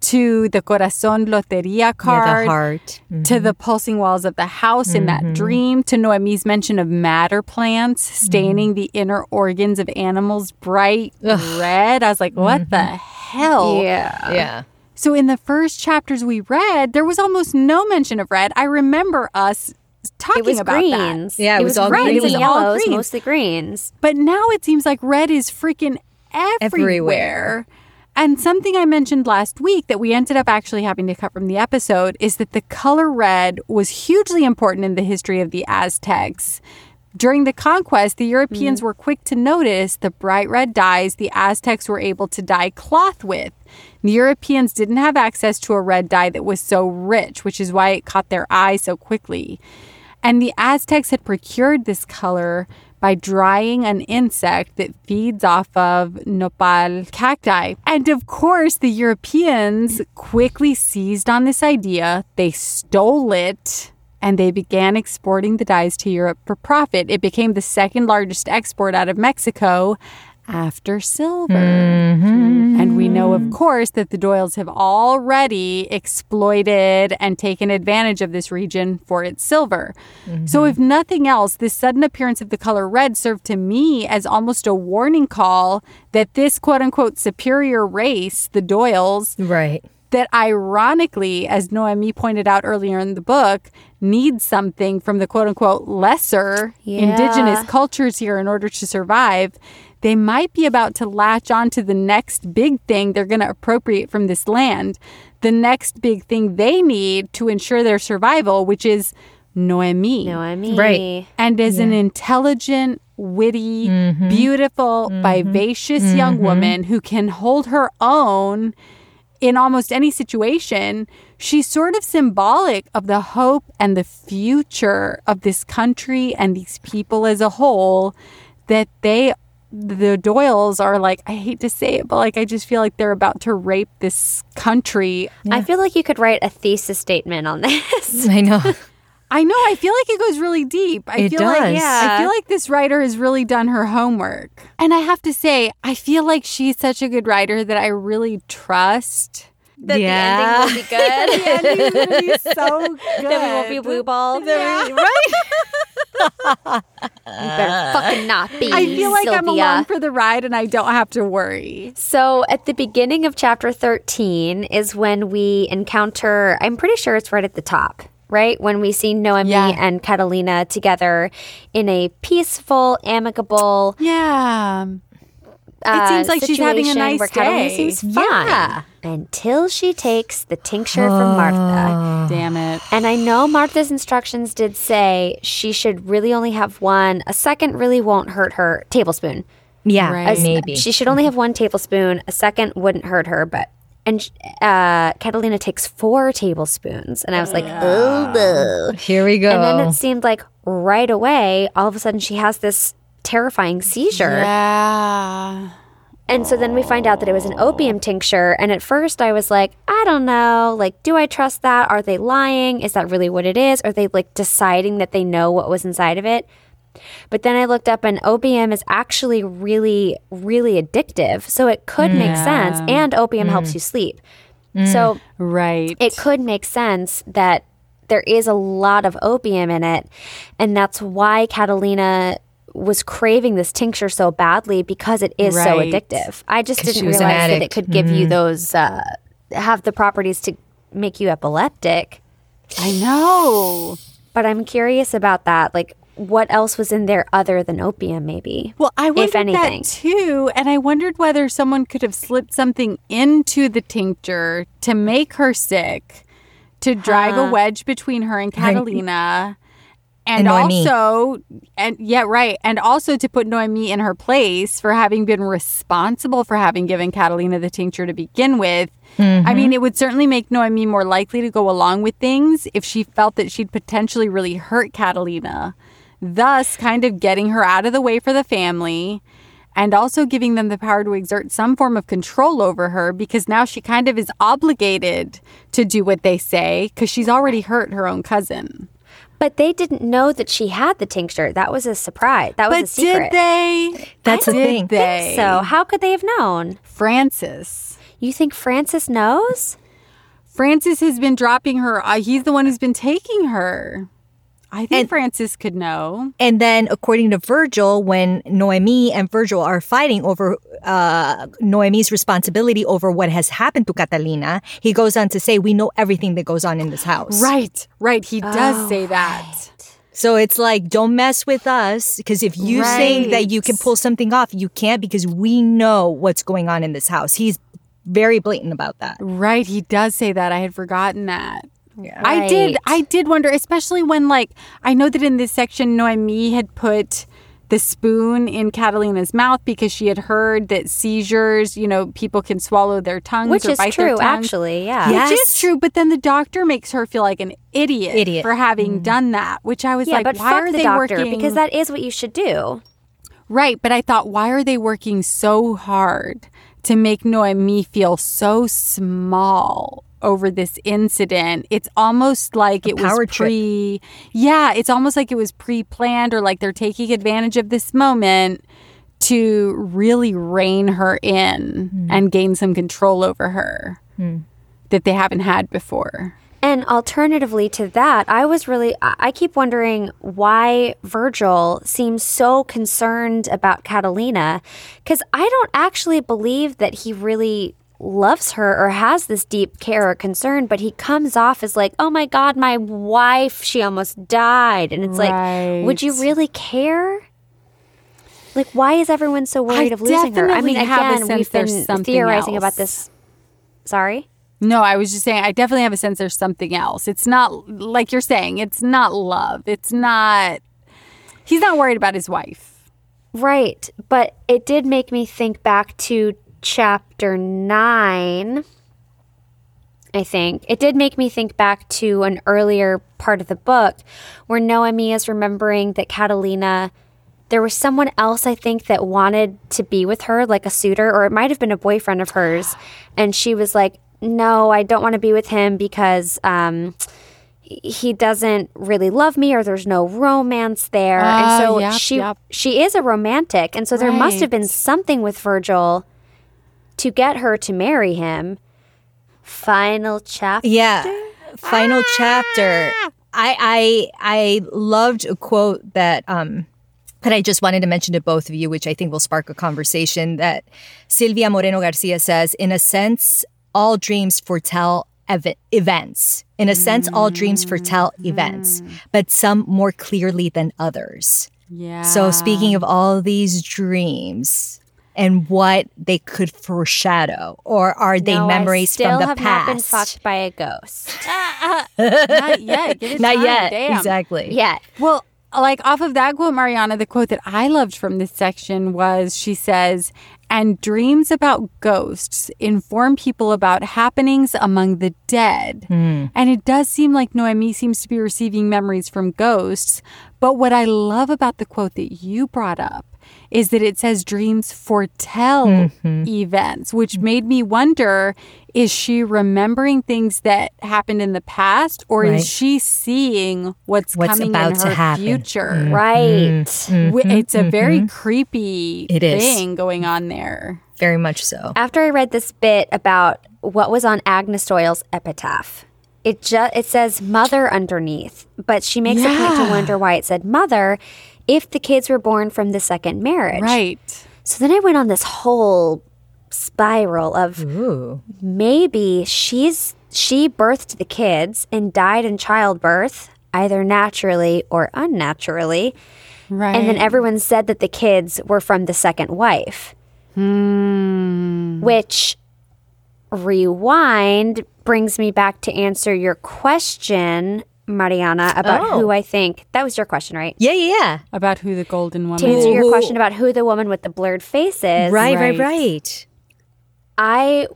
to the Corazon Loteria Yeah, card, the heart. to the mm-hmm. pulsing walls of the house in that mm-hmm. dream, to Noemi's mention of madder plants mm-hmm. staining the inner organs of animals bright red. I was like, what the hell? Yeah. Yeah. So in the first chapters we read, there was almost no mention of red. I remember us talking It was about that. greens. Yeah, it was all greens greens. and It was all yellows, greens. mostly greens. But now it seems like red is freaking everywhere. Everywhere. And something I mentioned last week that we ended up actually having to cut from the episode is that the color red was hugely important in the history of the Aztecs. During the conquest, the Europeans mm. were quick to notice the bright red dyes the Aztecs were able to dye cloth with. The Europeans didn't have access to a red dye that was so rich, which is why it caught their eye so quickly. And the Aztecs had procured this color by drying an insect that feeds off of nopal cacti. And of course, the Europeans quickly seized on this idea. They stole it and they began exporting the dyes to Europe for profit. It became the second largest export out of Mexico after silver. Mm-hmm. And we know, of course, that the Doyles have already exploited and taken advantage of this region for its silver. So, mm-hmm. if nothing else, this sudden appearance of the color red served to me as almost a warning call that this quote unquote superior race, the Doyles, Right. that ironically, as Noemi pointed out earlier in the book, needs something from the quote unquote lesser indigenous cultures here in order to survive. They might be about to latch on to the next big thing they're going to appropriate from this land, the next big thing they need to ensure their survival, which is Noemi. No, I mean, Right. And as an intelligent, witty, Mm-hmm. beautiful, vivacious young woman who can hold her own in almost any situation, she's sort of symbolic of the hope and the future of this country and these people as a whole that they the Doyles are like I hate to say it but like I just feel like they're about to rape this country. I feel like you could write a thesis statement on this. I know. I know I feel like it goes really deep. I It feel like does. Yeah. I feel like this writer has really done her homework. And I have to say, I feel like she's such a good writer that I really trust. That Yeah. the ending will be good. The ending's gonna be so good. then we won't be blue balls. right? You better fucking not be. I feel like I'm along for the ride and I don't have to worry. So at the beginning of chapter 13 is when we encounter, I'm pretty sure it's right at the top, right? When we see Noemi Yeah. and Catalina together in a peaceful, amicable. Yeah. Uh, seems like she's having a nice where Catalina day. seems fine Yeah. until she takes the tincture from Martha. Damn it. And I know Martha's instructions did say she should really only have one. A second really won't hurt her. Tablespoon. Yeah, Right. maybe. She should only have one tablespoon. A second wouldn't hurt her, but and uh, Catalina takes four tablespoons, and I was like, oh, no. Here we go. And then it seemed like right away, all of a sudden, she has this terrifying seizure. Yeah. And so then we find out that it was an opium tincture. And at first, I was like, I don't know. Like, do I trust that? Are they lying? Is that really what it is? Are they like deciding that they know what was inside of it? But then I looked up, and opium is actually really, really addictive. So it could make sense. And opium helps mm. you sleep. Mm. So Right. it could make sense that there is a lot of opium in it. And that's why Catalina was craving this tincture so badly because it is so addictive. I just didn't she was an realize that it could give you those, uh, have the properties to make you epileptic. I know. But I'm curious about that. Like, what else was in there other than opium, maybe? Well, I wondered anything. that too, and I wondered whether someone could have slipped something into the tincture to make her sick, to drive a wedge between her and Catalina, and, Noemi. also, and yeah, right, and also to put Noemi in her place for having been responsible for having given Catalina the tincture to begin with. I mean, mm-hmm. it would certainly make Noemi more likely to go along with things if she felt that she'd potentially really hurt Catalina thus kind of getting her out of the way for the family and also giving them the power to exert some form of control over her because now she kind of is obligated to do what they say because she's already hurt her own cousin. But they didn't know that she had the tincture. That was a surprise. That was a secret. But did they? That's the did thing. They? So, how could they have known? Francis. You think Francis knows? Francis has been dropping her. Uh, he's the one who's been taking her. I think Francis could know. And then, according to Virgil, when Noemi and Virgil are fighting over uh, Noemi's responsibility over what has happened to Catalina, he goes on to say, We know everything that goes on in this house. Right, right. He does say that. So it's like, don't mess with us. Because if you think that you can pull something off, you can't because we know what's going on in this house. He's very blatant about that. Right, he does say that. I had forgotten that. I did I did wonder, especially when like I know that in this section Noemi had put the spoon in Catalina's mouth because she had heard that seizures, you know, people can swallow their tongues Which or is bite true, tongues. actually. Yeah. Yeah. Which Yes. is true, but then the doctor makes her feel like an idiot, Idiot. for having mm-hmm. done that. Which I was Yeah, like, but why fuck are the they doctor working? because that is what you should do. Right, but I thought, why are they working so hard to make Noemi feel so small over this incident? It's almost like it power was trip. pre. Yeah, it's almost like it was pre planned or like they're taking advantage of this moment to really rein her in Hmm. and gain some control over her that they haven't had before. And alternatively to that, I was really, I I keep wondering why Virgil seems so concerned about Catalina. Because I don't actually believe that he really loves her or has this deep care or concern, but he comes off as like, oh my God, my wife, she almost died. And it's like, would you really care? Like, why is everyone so worried I of losing her? I mean, definitely have a again, we've been theorizing about this. Sorry? No, I was just saying, I definitely have a sense there's something else. It's not, like you're saying, it's not love. It's not, he's not worried about his wife. Right. But it did make me think back to chapter nine. I think it did make me think back to an earlier part of the book where Noemi is remembering that Catalina, there was someone else, I think, that wanted to be with her, like a suitor, or it might have been a boyfriend of hers. And she was like, No, I don't want to be with him because um, he doesn't really love me or there's no romance there. Ah, and so yep, she yep. she is a romantic. And so there must have been something with Virgil to get her to marry him. Final chapter. Yeah. Final chapter. I I I loved a quote that um that I just wanted to mention to both of you, which I think will spark a conversation. That Silvia Moreno Garcia says, in a sense, all dreams foretell ev- events. In a sense, all dreams foretell events, but some more clearly than others. Yeah. So, speaking of all these dreams and what they could foreshadow, or are they No, I memories still from the have past? not been fucked by a ghost not yet. Not time. yet. Damn. Exactly. yet. Well, like off of that quote, Mariana, the quote that I loved from this section was she says, and dreams about ghosts inform people about happenings among the dead. Hmm. And it does seem like Noemi seems to be receiving memories from ghosts. But what I love about the quote that you brought up is that it says dreams foretell mm-hmm. events, which made me wonder is she remembering things that happened in the past or Right. is she seeing what's, What's coming about in to her happen. future? Mm-hmm. Right. Mm-hmm. W- It's a very creepy It is. thing going on there. Very much so. After I read this bit about what was on Agnes Doyle's epitaph, it just it says mother underneath, but she makes a point to wonder why it said mother if the kids were born from the second marriage. Right. So then I went on this whole spiral of Ooh. maybe she's she birthed the kids and died in childbirth, either naturally or unnaturally. Right. And then everyone said that the kids were from the second wife. Hmm. Which rewind brings me back to answer your question, Mariana, about Oh. who I think that was your question, right? Yeah, yeah, yeah. about who the golden woman To answer is. your question about who the woman with the blurred face is, Right, Right. right, right. I,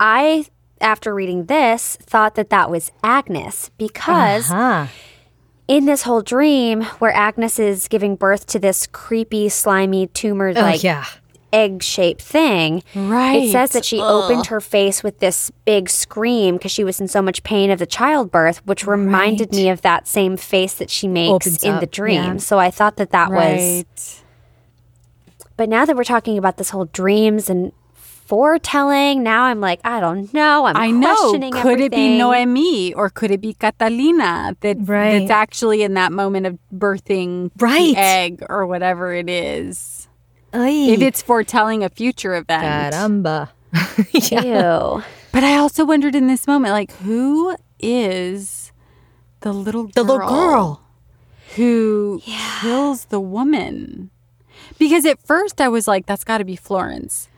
I, after reading this, thought that that was Agnes because Huh. in this whole dream where Agnes is giving birth to this creepy, slimy, tumor Oh, like yeah. Egg shaped thing, Right. it says that she opened her face with this big scream because she was in so much pain of the childbirth, which reminded Right. me of that same face that she makes Opens in up, the dream. yeah. So I thought that that was. Right. But now that we're talking about this whole dreams and foretelling, now I'm like, I don't know. I'm I know. questioning Could it be. Noemi or could it be Catalina that Right. that's actually in that moment of birthing Right. the egg or whatever it is? Ay. If it's foretelling a future event. Caramba. yeah. Ew. But I also wondered in this moment, like, who is the little girl The little girl. who kills the woman? Because at first I was like, that's got to be Florence.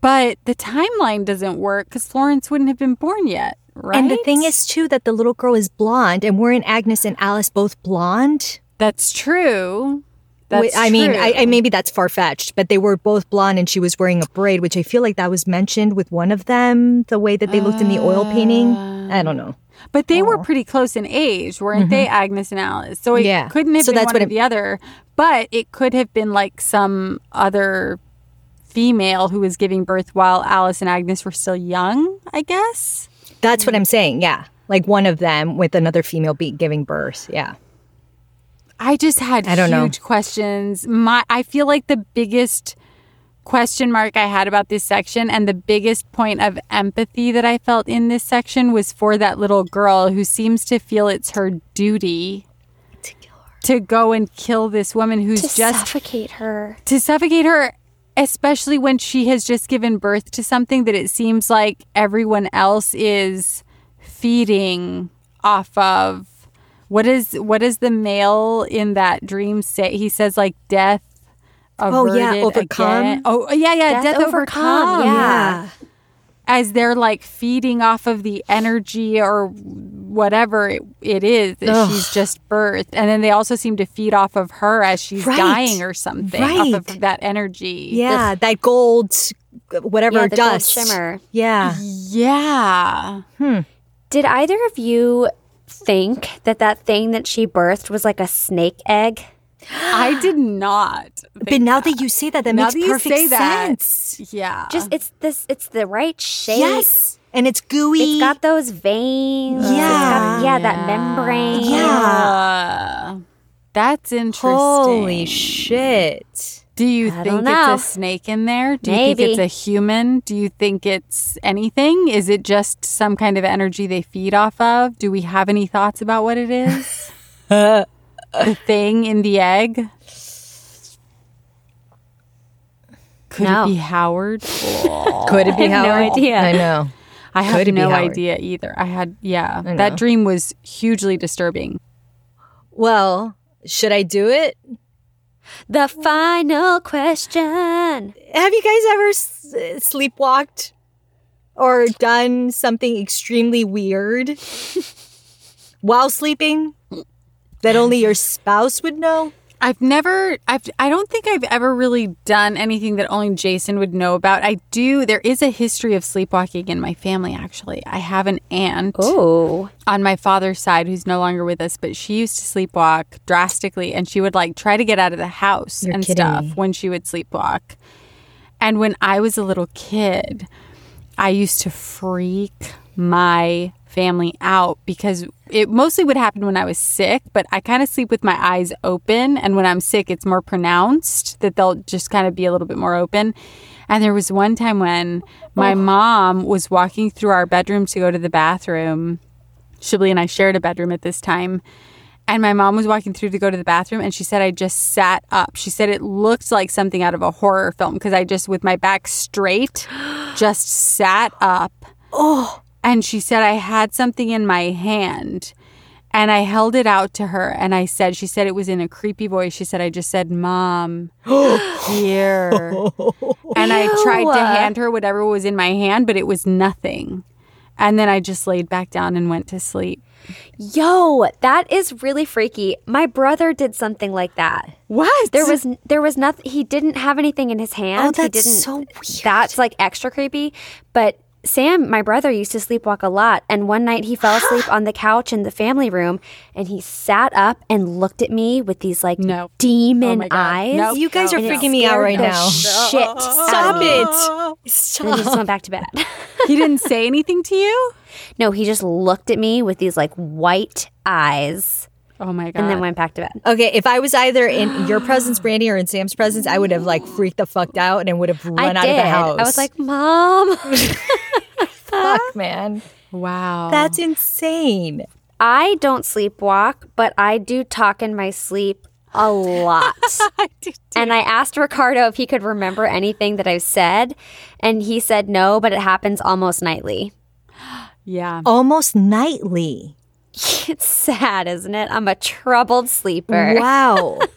But the timeline doesn't work because Florence wouldn't have been born yet, right? And the thing is, too, that the little girl is blonde, and weren't Agnes and Alice both blonde? that's true. That's I mean, I. I maybe that's far fetched, but they were both blonde, and she was wearing a braid, which I feel like that was mentioned with one of them. The way that they looked in the oil painting, I don't know. But they were pretty close in age, weren't they, Agnes and Alice? So it Mm-hmm. Yeah. couldn't have So been that's one what or it- the other. But it could have been like some other female who was giving birth while Alice and Agnes were still young, I guess. That's what I'm saying. Yeah, like one of them with another female be giving birth. Yeah. I just had I don't know. huge questions. My I feel like the biggest question mark I had about this section and the biggest point of empathy that I felt in this section was for that little girl who seems to feel it's her duty to go and kill this woman who's To just suffocate her. to suffocate her especially when she has just given birth to something that it seems like everyone else is feeding off of what is what does the male in that dream say he says like death Oh, yeah, overcome. again. oh yeah yeah death, Death overcome, overcome, yeah. as they're like feeding off of the energy or whatever it, it is that Ugh. she's just birthed and then they also seem to feed off of her as she's Right. dying or something off Right. of that energy Yeah, that gold, whatever Yeah, the gold dust. shimmer. Yeah. yeah hmm. Did either of you think that that thing that she birthed was like a snake egg? i did not But now that you say that, that Now makes that you perfect say that, sense. yeah Just it's this it's the right shape. Yes. And it's gooey. It's got those veins. It's got- Yeah. yeah, that membrane. yeah that's interesting Holy shit. Do you I think it's a snake in there do you think it's a human do you think it's anything is it just some kind of energy they feed off of do we have any thoughts about what it is the thing in the egg could No. it be howard Could it be I have no Howard? idea. I know. I have Could it no idea either. I had, yeah, know. that dream was hugely disturbing. Well, should I do it? The final question. Have you guys ever s- sleepwalked or done something extremely weird while sleeping that only your spouse would know? I've never, I've, I don't think I've ever really done anything that only Jason would know about. I do, there is a history of sleepwalking in my family, actually. I have an aunt Oh. on my father's side who's no longer with us, but she used to sleepwalk drastically and she would like try to get out of the house You're and kidding stuff when she would sleepwalk. And when I was a little kid, I used to freak my family out because it mostly would happen when I was sick, but I kind of sleep with my eyes open. And when I'm sick, it's more pronounced that they'll just kind of be a little bit more open. And there was one time when my oh. mom was walking through our bedroom to go to the bathroom. Shibley and I shared a bedroom at this time. And my mom was walking through to go to the bathroom and she said I just sat up. She said it looked like something out of a horror film because I just, with my back straight, just sat up. Oh. And she said I had something in my hand and I held it out to her and I said, she said it was in a creepy voice. She said, I just said, Mom, here. and I tried to hand her whatever was in my hand, but it was nothing. And then I just laid back down and went to sleep. Yo, that is really freaky. My brother did something like that. What? There was there was nothing. He didn't have anything in his hand. Oh, he that's didn't. so weird. That's like extra creepy. But Sam, my brother, used to sleepwalk a lot, and one night he fell asleep on the couch in the family room, and he sat up and looked at me with these like No. Oh demon Oh eyes. Nope. You guys are And freaking me out right now. Shit! out of Stop me. it. And then he just went back to bed. he didn't say anything to you? no, he just looked at me with these like white eyes, Oh my God. and then went back to bed. Okay, if I was either in your presence, Brandy, or in Sam's presence, I would have like freaked the fuck out and would have run I out did. of the house. I was like, "Mom." fuck, man. wow. That's insane. I don't sleepwalk, but I do talk in my sleep a lot. and I asked Ricardo if he could remember anything that I've said, and he said no, but it happens almost nightly. yeah. Almost nightly. It's sad, isn't it? I'm a troubled sleeper. Wow.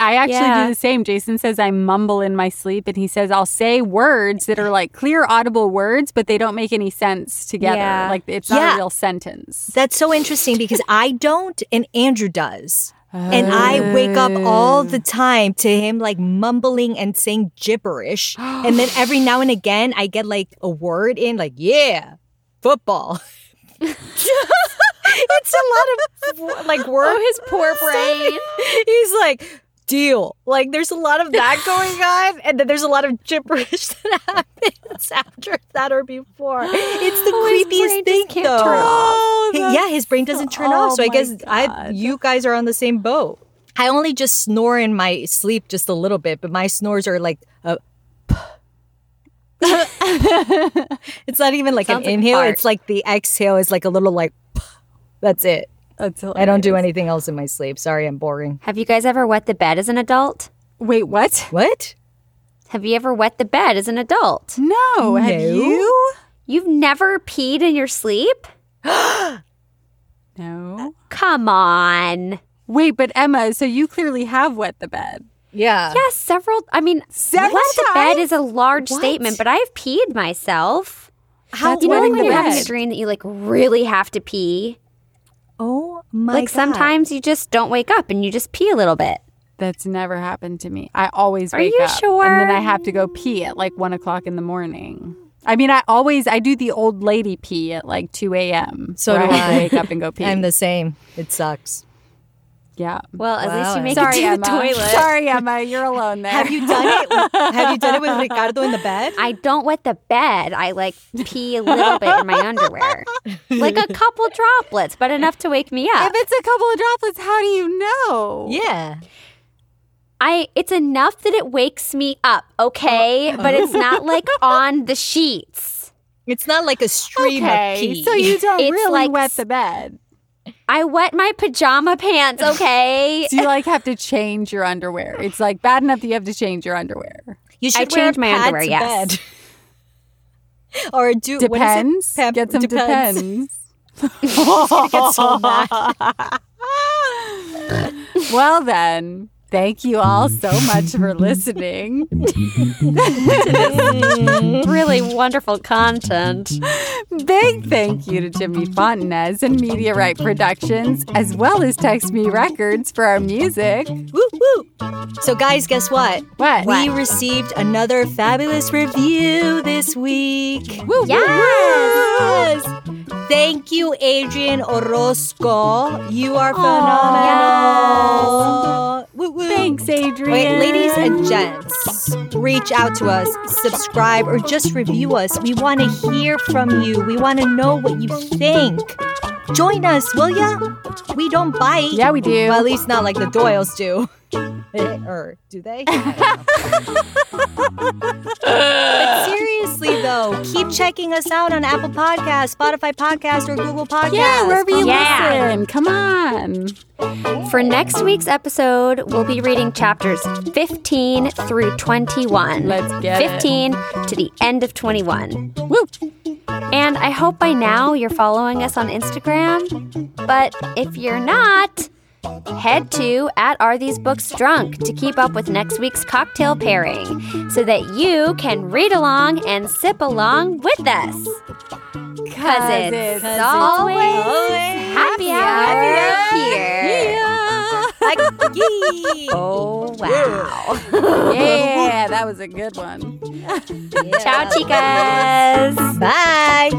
I actually Yeah. do the same. Jason says I mumble in my sleep, and he says I'll say words that are like clear, audible words, but they don't make any sense together. Yeah. Like it's not Yeah. a real sentence. That's so interesting because I don't and Andrew does. And I wake up all the oh. time to him like mumbling and saying gibberish. and then every now and again I get like a word in like, yeah, football. it's a lot of like words. Oh, his poor brain. He's like, deal. Like there's a lot of that going on, and then there's a lot of gibberish that happens after that or before. It's the Oh, creepiest thing, though. turn off. Oh, yeah, his brain doesn't turn oh off. So I oh my guess I, you guys are on the same boat. I only just snore in my sleep just a little bit, but my snores are like a. it's not even like Sounds an like inhale. fart. it's like the exhale is like a little like. That's it. That's I don't do anything else in my sleep. Sorry, I'm boring. Have you guys ever wet the bed as an adult? Wait, what? What? Have you ever wet the bed as an adult? No, have No. you? You've never peed in your sleep? No. Come on. Wait, but Emma, so you clearly have wet the bed. Yeah. Yeah, several. I mean, Several wet the bed is a large What? statement, but I've peed myself. How do You know, like wetting when you're having a bed. dream that you like really have to pee. Oh my like God. sometimes you just don't wake up and you just pee a little bit. That's never happened to me. I always Are wake you up, sure? and then I have to go pee at like one o'clock in the morning. I mean, I always I do the old lady pee at like two a.m. So where do I I. wake up and go pee. I'm the same. It sucks. Yeah. Well, at least you make Sorry, it to Emma. the toilet. Sorry, Emma. You're alone there. Have you done it? Have you done it with Ricardo in the bed? I don't wet the bed. I like pee a little bit in my underwear. Like a couple droplets, but enough to wake me up. If it's a couple of droplets, how do you know? Yeah. I it's enough that it wakes me up, okay? Oh. But it's not like on the sheets. It's not like a stream Okay, of pee. so you don't It's really like wet the bed. I wet my pajama pants, okay? So you like have to change your underwear. It's like bad enough that you have to change your underwear. you I should wear change my pads underwear, yes. bed. or do what is it? Depends. Pep- Get some depends. depends. Get so mad. well then, thank you all so much for listening. Mm, really wonderful content. Big thank you to Jimmy Fontanez and Media Right Productions, as well as Text Me Records for our music. Woo woo. So guys, guess what? What? We received another fabulous review this week. Woo, Yes. Thank you, Adrian Orozco. You are phenomenal. Woo woo. Thanks, Adrian. Wait, ladies and gents, reach out to us, subscribe, or just review us. We want to hear from you. We want to know what you think. Join us, will ya? We don't bite. Yeah, we do. Well, at least not like the Doyles do. or do they? but seriously, though, keep checking us out on Apple Podcasts, Spotify Podcast, or Google Podcasts. yeah, wherever you Yeah. listen. Come on. For next week's episode, we'll be reading chapters 15 through 21. Let's get it. 15 to the end of 21. Woo. And I hope by now you're following us on Instagram. But if you're not, head to at Are These Books Drunk to keep up with next week's cocktail pairing so that you can read along and sip along with us. Because it's, it's always, happy happy hour hour here. Oh, wow. Yeah, that was a good one. Ciao, chicas. Bye.